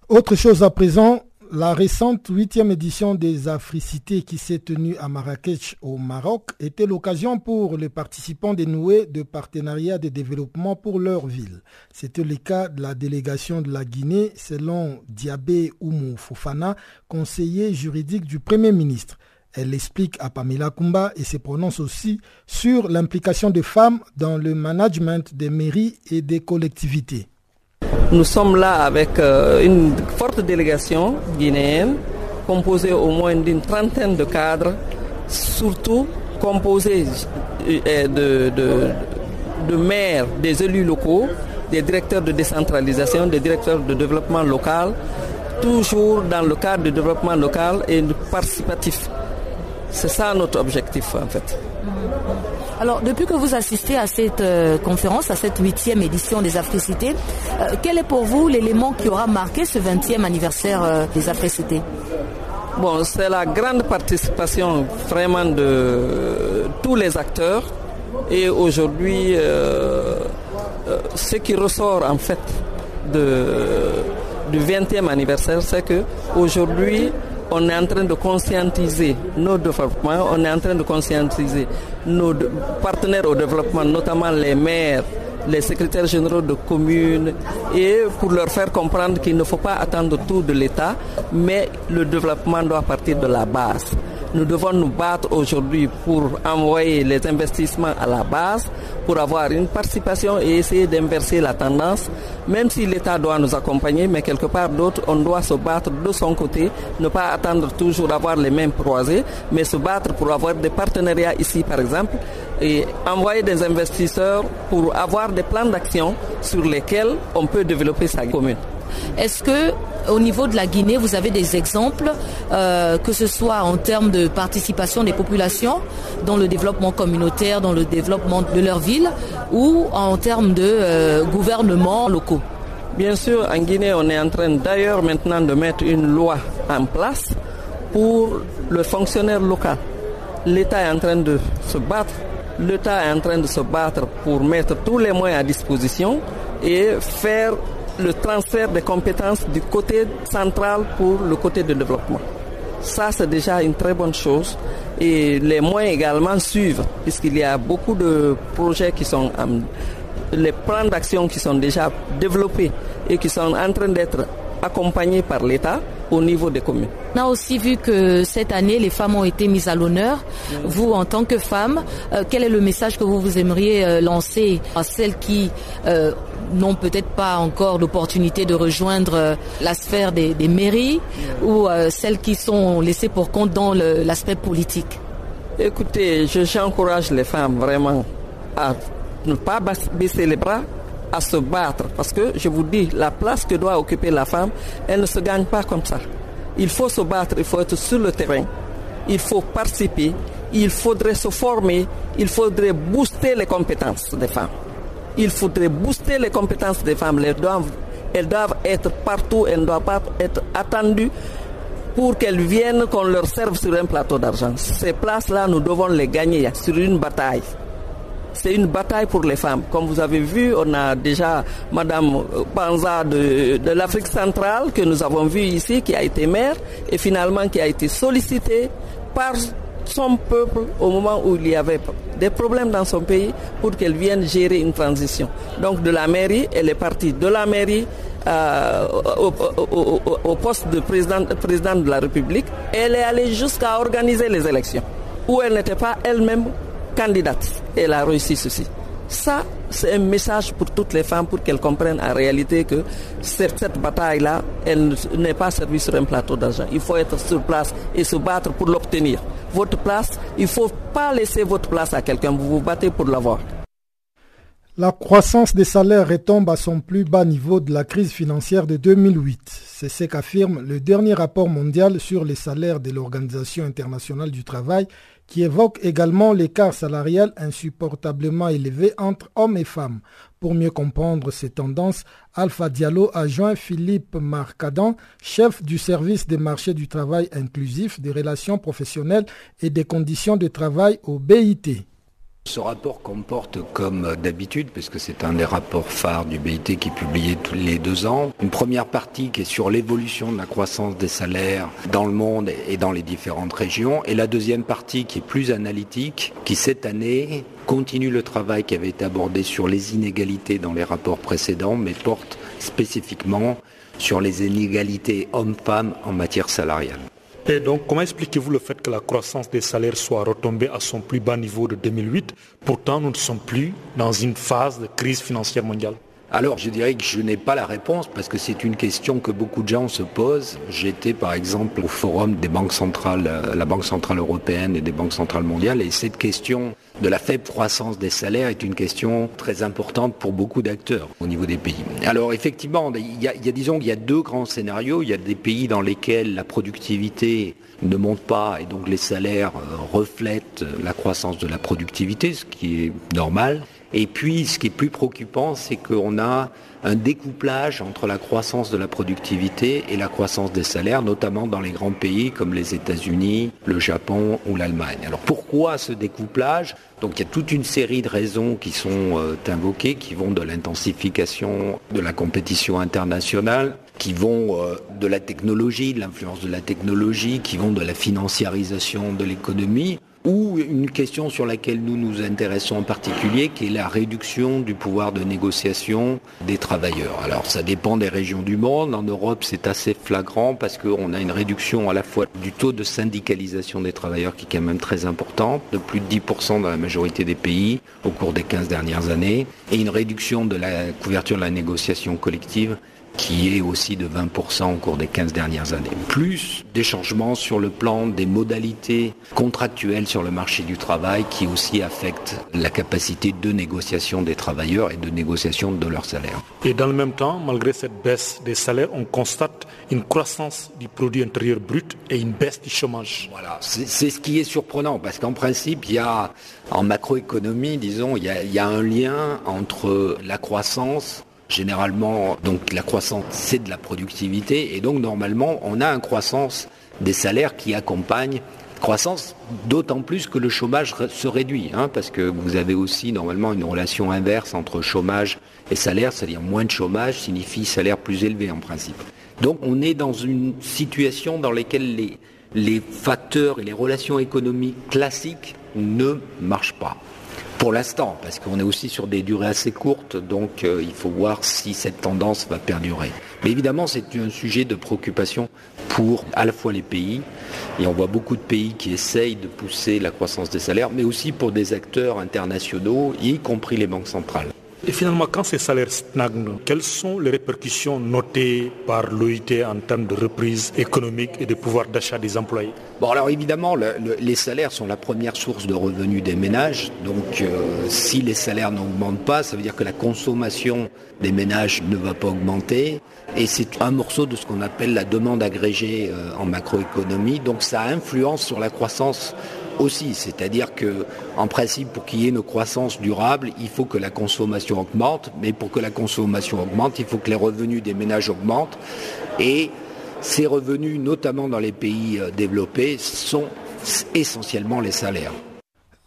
Autre chose à présent, la récente huitième édition des Africités qui s'est tenue à Marrakech au Maroc était l'occasion pour les participants de nouer de partenariats de développement pour leur ville. C'était le cas de la délégation de la Guinée selon Diabé Oumou Fofana, conseiller juridique du Premier ministre. Elle explique à Pamela Kumba et se prononce aussi sur l'implication des femmes dans le management des mairies et des collectivités. Nous sommes là avec euh, une forte délégation guinéenne composée au moins d'une trentaine de cadres, surtout composée euh, de, de, de maires, des élus locaux, des directeurs de décentralisation, des directeurs de développement local, toujours dans le cadre du développement local et participatif. C'est ça notre objectif en fait. Alors, depuis que vous assistez à cette euh, conférence, à cette huitième édition des Africités, euh, quel est pour vous l'élément qui aura marqué ce 20e anniversaire euh, des Africités Bon, c'est la grande participation vraiment de tous les acteurs. Et aujourd'hui, ce qui ressort en fait de, du 20e anniversaire, c'est que aujourd'hui, on est en train de conscientiser nos développements, on est en train de conscientiser nos partenaires au développement, notamment les maires, les secrétaires généraux de communes, et pour leur faire comprendre qu'il ne faut pas attendre tout de l'État, mais le développement doit partir de la base. Nous devons nous battre aujourd'hui pour envoyer les investissements à la base, pour avoir une participation et essayer d'inverser la tendance, même si l'État doit nous accompagner, mais quelque part d'autre, on doit se battre de son côté, ne pas attendre toujours d'avoir les mêmes croisées, mais se battre pour avoir des partenariats ici, par exemple, et envoyer des investisseurs pour avoir des plans d'action sur lesquels on peut développer sa commune. Est-ce que au niveau de la Guinée, vous avez des exemples, euh, que ce soit en termes de participation des populations dans le développement communautaire, dans le développement de leur ville, ou en termes de euh, gouvernements locaux? Bien sûr, en Guinée, on est en train d'ailleurs maintenant de mettre une loi en place pour le fonctionnaire local. L'État est en train de se battre. L'État est en train de se battre pour mettre tous les moyens à disposition et faire le transfert des compétences du côté central pour le côté de développement. Ça, c'est déjà une très bonne chose. Et les moyens également suivent, puisqu'il y a beaucoup de projets qui sont, les plans d'action qui sont déjà développés et qui sont en train d'être accompagnées par l'État au niveau des communes. On a aussi vu que cette année, les femmes ont été mises à l'honneur. Vous, en tant que femme, euh, quel est le message que vous, vous aimeriez euh, lancer à celles qui euh, n'ont peut-être pas encore l'opportunité de rejoindre la sphère des, mairies ou celles qui sont laissées pour compte dans l'aspect politique Écoutez, j'encourage les femmes vraiment à ne pas baisser les bras, à se battre. Parce que, je vous dis, la place que doit occuper la femme, elle ne se gagne pas comme ça. Il faut se battre, il faut être sur le terrain, il faut participer, il faudrait se former, il faudrait booster les compétences des femmes. Il faudrait booster les compétences des femmes. Elles doivent, être partout, elles ne doivent pas être attendues pour qu'elles viennent qu'on leur serve sur un plateau d'argent. Ces places-là, nous devons les gagner sur une bataille c'est une bataille pour les femmes. Comme vous avez vu, on a déjà Madame Panza de, de l'Afrique centrale que nous avons vu ici, qui a été maire et finalement qui a été sollicitée par son peuple au moment où il y avait des problèmes dans son pays pour qu'elle vienne gérer une transition. Donc de la mairie, elle est partie de la mairie euh, au, poste de président, président de la République. Elle est allée jusqu'à organiser les élections où elle n'était pas elle-même candidate elle a réussi ceci. Ça, c'est un message pour toutes les femmes pour qu'elles comprennent en réalité que cette, bataille-là, elle n'est pas servie sur un plateau d'argent. Il faut être sur place et se battre pour l'obtenir. Votre place, il ne faut pas laisser votre place à quelqu'un, vous vous battez pour l'avoir. La croissance des salaires retombe à son plus bas niveau de la crise financière de 2008. C'est ce qu'affirme le dernier rapport mondial sur les salaires de l'Organisation internationale du travail qui évoque également l'écart salarial insupportablement élevé entre hommes et femmes. Pour mieux comprendre ces tendances, Alpha Diallo a joint Philippe Marcadan, chef du service des marchés du travail inclusif, des relations professionnelles et des conditions de travail au BIT. Ce rapport comporte, comme d'habitude, puisque c'est un des rapports phares du BIT qui est publié tous les deux ans, une première partie qui est sur l'évolution de la croissance des salaires dans le monde et dans les différentes régions, et la deuxième partie qui est plus analytique, qui cette année continue le travail qui avait été abordé sur les inégalités dans les rapports précédents, mais porte spécifiquement sur les inégalités hommes-femmes en matière salariale. Et donc, comment expliquez-vous le fait que la croissance des salaires soit retombée à son plus bas niveau de 2008 Pourtant, nous ne sommes plus dans une phase de crise financière mondiale. Alors je dirais que je n'ai pas la réponse parce que c'est une question que beaucoup de gens se posent. J'étais par exemple au forum des banques centrales, euh, la Banque centrale européenne et des banques centrales mondiales et cette question de la faible croissance des salaires est une question très importante pour beaucoup d'acteurs au niveau des pays. Alors effectivement, il y a, disons qu'il y a deux grands scénarios. Il y a des pays dans lesquels la productivité ne monte pas et donc les salaires euh, reflètent la croissance de la productivité, ce qui est normal. Et puis, ce qui est plus préoccupant, c'est qu'on a un découplage entre la croissance de la productivité et la croissance des salaires, notamment dans les grands pays comme les États-Unis, le Japon ou l'Allemagne. Alors pourquoi ce découplage? Donc il y a toute une série de raisons qui sont euh, invoquées, qui vont de l'intensification de la compétition internationale, qui vont euh, de la technologie, de l'influence de la technologie, qui vont de la financiarisation de l'économie ou une question sur laquelle nous nous intéressons en particulier, qui est la réduction du pouvoir de négociation des travailleurs. Alors ça dépend des régions du monde. En Europe, c'est assez flagrant parce qu'on a une réduction à la fois du taux de syndicalisation des travailleurs qui est quand même très importante, de plus de 10% dans la majorité des pays au cours des 15 dernières années, et une réduction de la couverture de la négociation collective qui est aussi de 20% au cours des 15 dernières années. Plus des changements sur le plan des modalités contractuelles sur le marché du travail qui aussi affectent la capacité de négociation des travailleurs et de négociation de leurs salaires. Et dans le même temps, malgré cette baisse des salaires, on constate une croissance du produit intérieur brut et une baisse du chômage. Voilà, c'est ce qui est surprenant parce qu'en principe, il y a en macroéconomie, disons, il y, a, il y a un lien entre la croissance Généralement, donc la croissance, c'est de la productivité et donc normalement, on a une croissance des salaires qui accompagne croissance, d'autant plus que le chômage se réduit, hein, parce que vous avez aussi normalement une relation inverse entre chômage et salaire, c'est-à-dire moins de chômage signifie salaire plus élevé en principe. Donc on est dans une situation dans laquelle les, les facteurs et les relations économiques classiques ne marchent pas. Pour l'instant, parce qu'on est aussi sur des durées assez courtes, donc euh, il faut voir si cette tendance va perdurer. Mais évidemment, c'est un sujet de préoccupation pour à la fois les pays, et on voit beaucoup de pays qui essayent de pousser la croissance des salaires, mais aussi pour des acteurs internationaux, y compris les banques centrales. Et finalement, quand ces salaires stagnent, quelles sont les répercussions notées par l'OIT en termes de reprise économique et de pouvoir d'achat des employés? Bon, alors évidemment, les salaires sont la première source de revenus des ménages. Donc, euh, si les salaires n'augmentent pas, ça veut dire que la consommation des ménages ne va pas augmenter. Et c'est un morceau de ce qu'on appelle la demande agrégée euh, en macroéconomie. Donc, ça influence sur la croissance aussi. C'est-à-dire que, en principe, pour qu'il y ait une croissance durable, il faut que la consommation augmente. Mais pour que la consommation augmente, il faut que les revenus des ménages augmentent. Et ces revenus, notamment dans les pays euh, développés, sont essentiellement les salaires.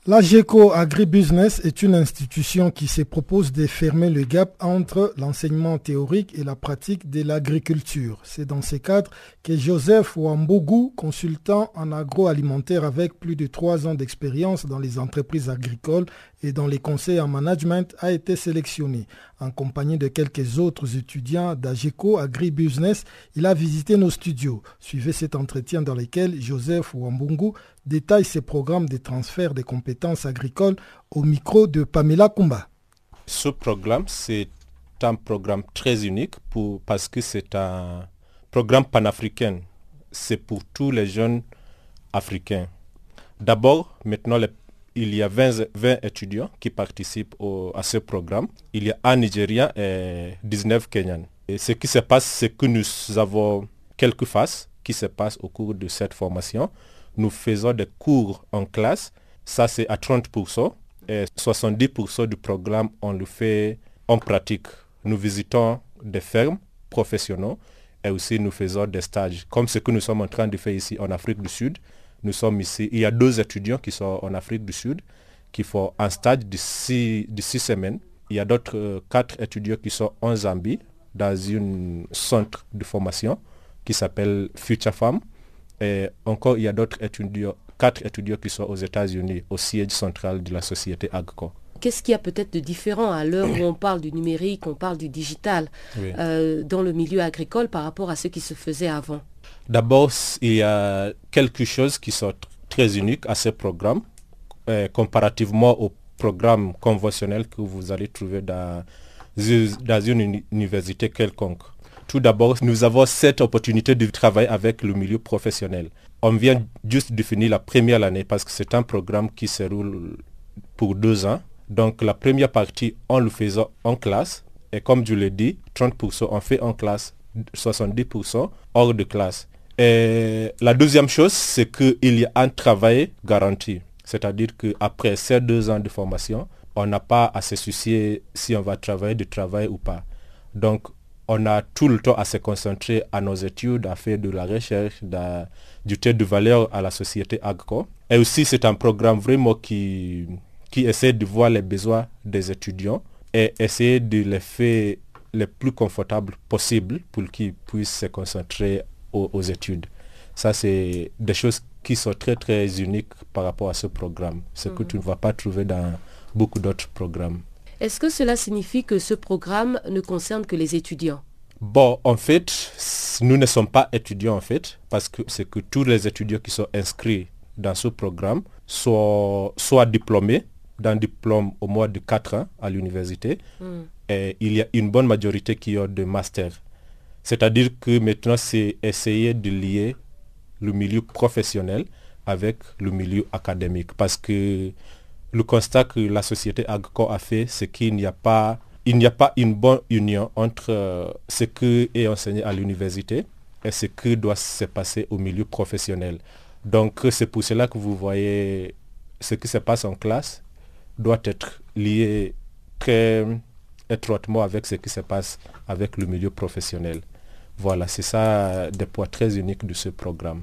La GECO Agribusiness est une institution qui se propose de fermer le gap entre l'enseignement théorique et la pratique de l'agriculture. C'est dans ce cadre que Joseph Wambougou, consultant en agroalimentaire avec plus de trois ans d'expérience dans les entreprises agricoles et dans les conseils en management, a été sélectionné. En compagnie de quelques autres étudiants d'AGECO Agribusiness, il a visité nos studios. Suivez cet entretien dans lequel Joseph Wambungu détaille ses programmes de transfert des compétences agricoles au micro de Pamela Kumba. Ce programme, c'est un programme très unique parce que c'est un programme panafricain. C'est pour tous les jeunes africains. D'abord, maintenant, il y a 20, 20, étudiants qui participent à ce programme. Il y a un Nigérien et 19 Kenyans. Et ce qui se passe, c'est que nous avons quelques phases qui se passent au cours de cette formation nous faisons des cours en classe. Ça, c'est à 30%. Et 70% du programme, on le fait en pratique. Nous visitons des fermes professionnelles et aussi nous faisons des stages. Comme ce que nous sommes en train de faire ici en Afrique du Sud. Nous sommes ici. Il y a deux étudiants qui sont en Afrique du Sud qui font un stage de six, semaines. Il y a d'autres euh, quatre étudiants qui sont en Zambie dans un centre de formation qui s'appelle Future Farm. Et encore, il y a d'autres étudiants, quatre étudiants qui sont aux États-Unis, au siège central de la société AGCO. Qu'est-ce qu'il y a peut-être de différent à l'heure où on parle du numérique, on parle du digital euh, dans le milieu agricole par rapport à ce qui se faisait avant? D'abord, il y a quelque chose qui sont très unique à ce programme, euh, comparativement au programme conventionnel que vous allez trouver dans, dans une université quelconque. Tout d'abord, nous avons cette opportunité de travailler avec le milieu professionnel. On vient juste de finir la première année parce que c'est un programme qui se roule pour deux ans. Donc la première partie, on le faisait en classe. Et comme je l'ai dit, 30% on fait en classe, 70% hors de classe. Et la deuxième chose, c'est qu'il y a un travail garanti. C'est-à-dire qu'après ces deux ans de formation, on n'a pas à se soucier si on va travailler de travail ou pas. Donc on a tout le temps à se concentrer à nos études, à faire de la recherche, du tête de valeur à la société AGCO. Et aussi, c'est un programme vraiment qui, qui essaie de voir les besoins des étudiants et essayer de les faire les plus confortables possible pour qu'ils puissent se concentrer aux, études. Ça, c'est des choses qui sont très, très uniques par rapport à ce programme. Ce que mhm. tu ne vas pas trouver dans beaucoup d'autres programmes. Est-ce que cela signifie que ce programme ne concerne que les étudiants? Bon, en fait, nous ne sommes pas étudiants en fait, parce que c'est que tous les étudiants qui sont inscrits dans ce programme soient, diplômés d'un diplôme au moins de 4 ans à l'université. Hmm. Et il y a une bonne majorité qui ont de master. C'est-à-dire que maintenant, c'est essayer de lier le milieu professionnel avec le milieu académique. Parce que le constat que la société agricole a fait, c'est qu'il n'y a pas il n'y a pas une bonne union entre euh, ce qui est enseigné à l'université et ce qui doit se passer au milieu professionnel. Donc c'est pour cela que vous voyez ce qui se passe en classe doit être lié très étroitement avec ce qui se passe avec le milieu professionnel. Voilà, c'est ça des points très uniques de ce programme.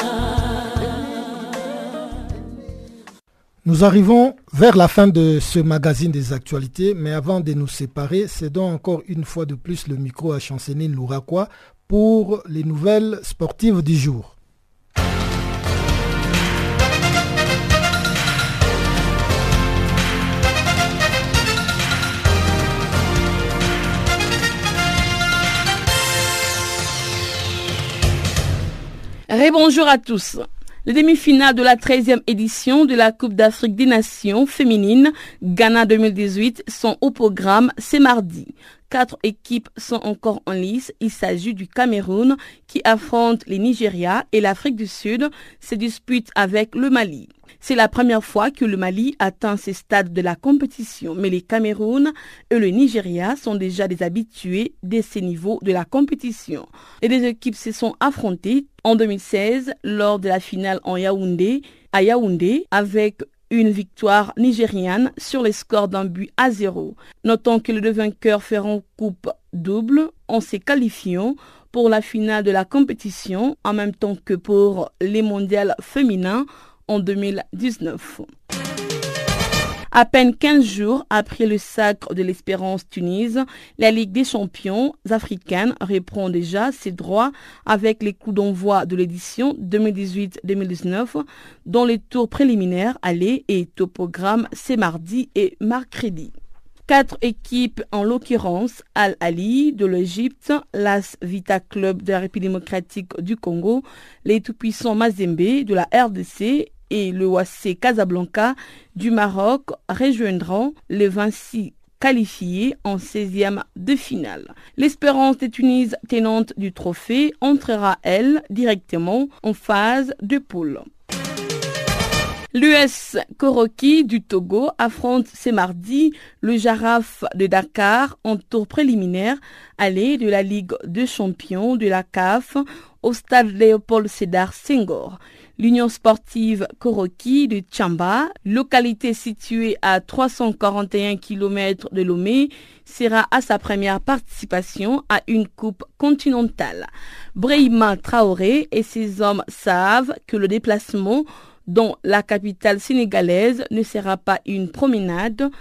Nous arrivons vers la fin de ce magazine des actualités, mais avant de nous séparer, cédons encore une fois de plus le micro à Chanceline Louraquois pour les nouvelles sportives du jour. Rebonjour à tous. Les demi-finales de la 13e édition de la Coupe d'Afrique des Nations féminines Ghana 2018 sont au programme ce mardi. Quatre équipes sont encore en lice. Il s'agit du Cameroun qui affronte les Nigeria et l'Afrique du Sud se dispute avec le Mali. C'est la première fois que le Mali atteint ces stades de la compétition, mais les Cameroun et le Nigeria sont déjà des habitués de ces niveaux de la compétition. Les deux équipes se sont affrontées en 2016 lors de la finale en Yaoundé, à Yaoundé, avec une victoire nigériane sur les scores d'un but à zéro. Notons que les deux vainqueurs feront coupe double en se qualifiant pour la finale de la compétition en même temps que pour les mondiales féminins en 2019. À peine 15 jours après le sacre de l'Espérance Tunis, la Ligue des champions africaine reprend déjà ses droits avec les coups d'envoi de l'édition 2018-2019 dont les tours préliminaires allaient et au programme ces mardi et mercredi. Quatre équipes, en l'occurrence Al-Ali de l'Égypte, l'As Vita Club de la République démocratique du Congo, les tout-puissants Mazembe de la RDC et le OAC Casablanca du Maroc rejoindront les Vinci qualifiés en 16e de finale. L'Espérance des Tunis tenante du trophée entrera, elle, directement en phase de poule. L'US Koroki du Togo affronte ce mardi le Jaraf de Dakar en tour préliminaire aller de la Ligue de champions de la CAF au stade Léopold Sédar Senghor. L'Union sportive Koroki de Chamba, localité située à 341 km de Lomé, sera à sa première participation à une coupe continentale. Brahima Traoré et ses hommes savent que le déplacement dont la capitale sénégalaise ne sera pas une promenade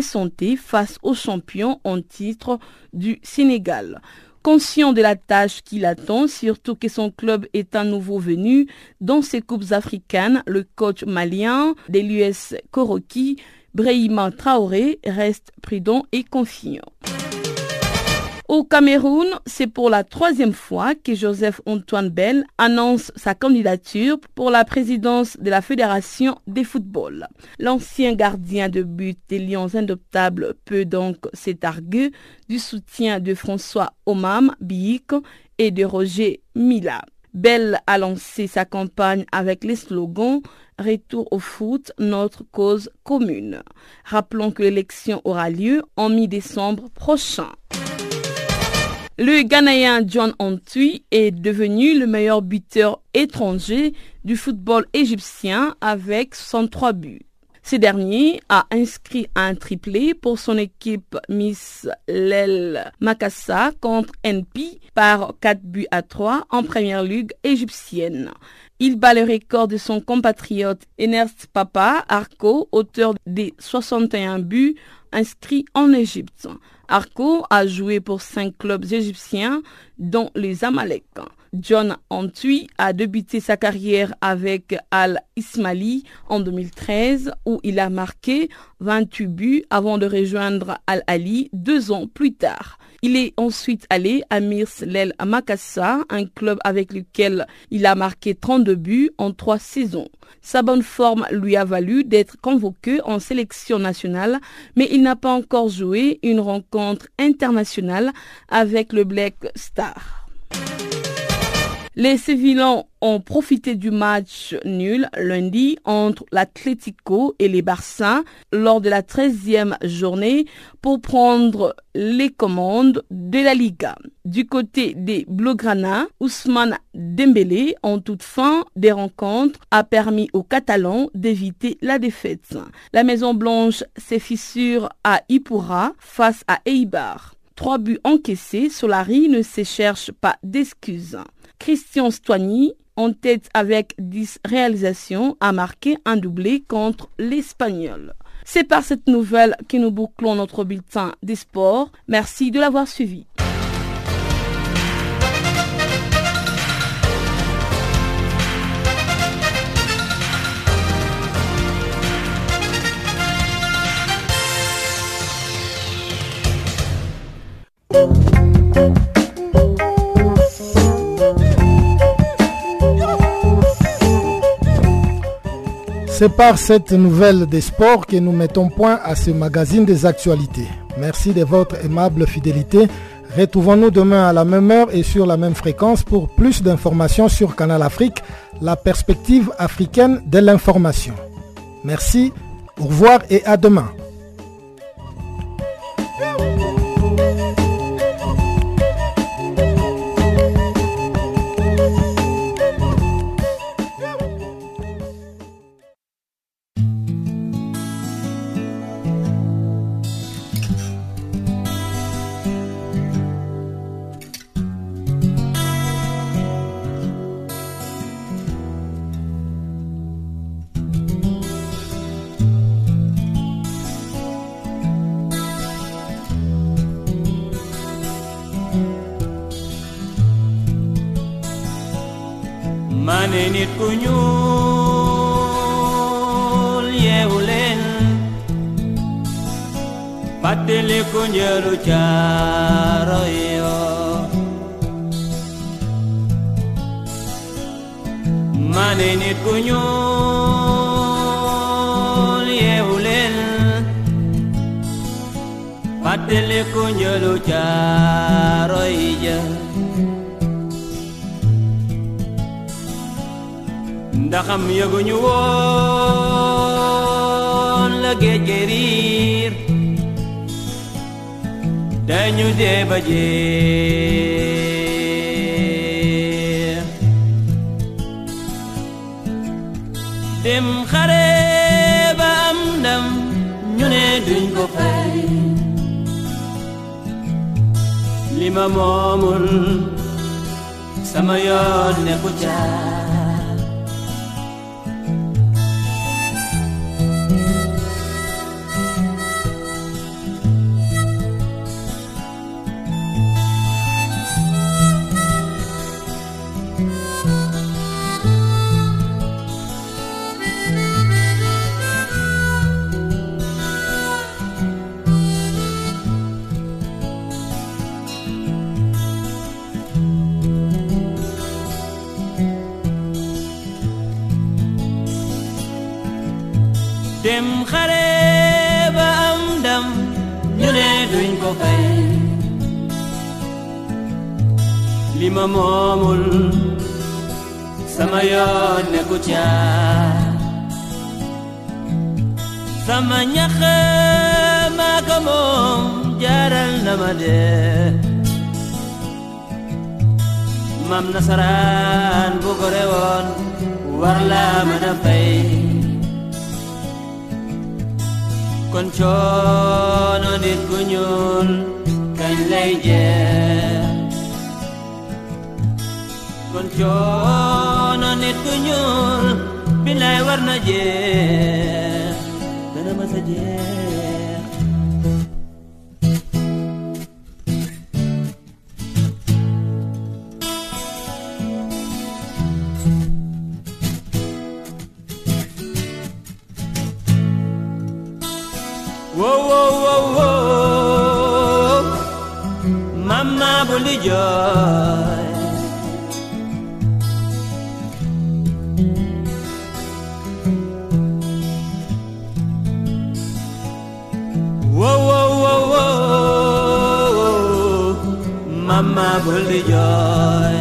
santé face aux champions en titre du Sénégal. Conscient de la tâche qui l'attend, surtout que son club est un nouveau venu dans ces coupes africaines, le coach malien de l'US Koroki, Brahima Traoré, reste prudent et confiant. Au Cameroun, c'est pour la troisième fois que Joseph Antoine Bell annonce sa candidature pour la présidence de la Fédération des football. L'ancien gardien de but des Lions indoptables peut donc s'étarguer du soutien de François Omam Biik et de Roger Mila. Bell a lancé sa campagne avec les slogans Retour au foot, notre cause commune. Rappelons que l'élection aura lieu en mi-décembre prochain. Le Ghanéen John Antwi est devenu le meilleur buteur étranger du football égyptien avec 103 buts. Ce dernier a inscrit un triplé pour son équipe Miss Lel Makassa contre NP par 4 buts à 3 en première ligue égyptienne. Il bat le record de son compatriote Ernest Papa Arco, auteur des 61 buts inscrits en Égypte. Arco a joué pour cinq clubs égyptiens, dont les Amalek. John Antwi a débuté sa carrière avec Al Ismaili en 2013 où il a marqué 28 buts avant de rejoindre Al Ali deux ans plus tard. Il est ensuite allé à Mirs Lel Makassa, un club avec lequel il a marqué 32 buts en trois saisons. Sa bonne forme lui a valu d'être convoqué en sélection nationale, mais il n'a pas encore joué une rencontre internationale avec le Black Star. Les Sévillans ont profité du match nul lundi entre l'Atlético et les Barça lors de la 13e journée pour prendre les commandes de la Liga. Du côté des Blaugrana, Ousmane Dembélé, en toute fin des rencontres, a permis aux Catalans d'éviter la défaite. La Maison Blanche s'est fissure à Ipura face à Eibar. Trois buts encaissés, Solari ne se cherche pas d'excuses. Christian Stoigny, en tête avec 10 réalisations, a marqué un doublé contre l'Espagnol. C'est par cette nouvelle que nous bouclons notre bulletin des sports. Merci de l'avoir suivi. C'est par cette nouvelle des sports que nous mettons point à ce magazine des actualités. Merci de votre aimable fidélité. Retrouvons-nous demain à la même heure et sur la même fréquence pour plus d'informations sur Canal Afrique, la perspective africaine de l'information. Merci, au revoir et à demain. Mane nit ku ñuul yeewu leen fàttali ku njëru caaro yo mane nit ku ñuul yeewu leen fàttali ku njëru caaro yi ja ndaxam yëguñu woon la géej gi riir dañu dee ba dem xare ba am ndam ñu ne duñ ko fay. Li ma moomul sama yoon ne ku caa Lima momul مامل sama yon ma kucha Sama jaaral na ma dee maam nasaraan bu ko rewoon Koncon adit kunyul can lay je Koncon adit kunyul bin lay warna je Dana masa je Buli joy. Whoa, whoa, whoa, whoa. Mama buli joy.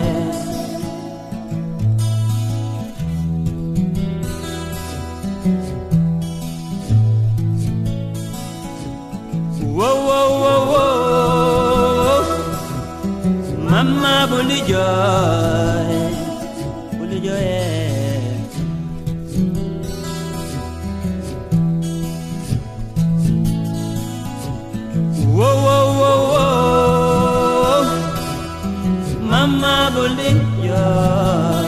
Mama buli joy Buli joy Whoa, whoa, whoa, whoa. Mama buli joy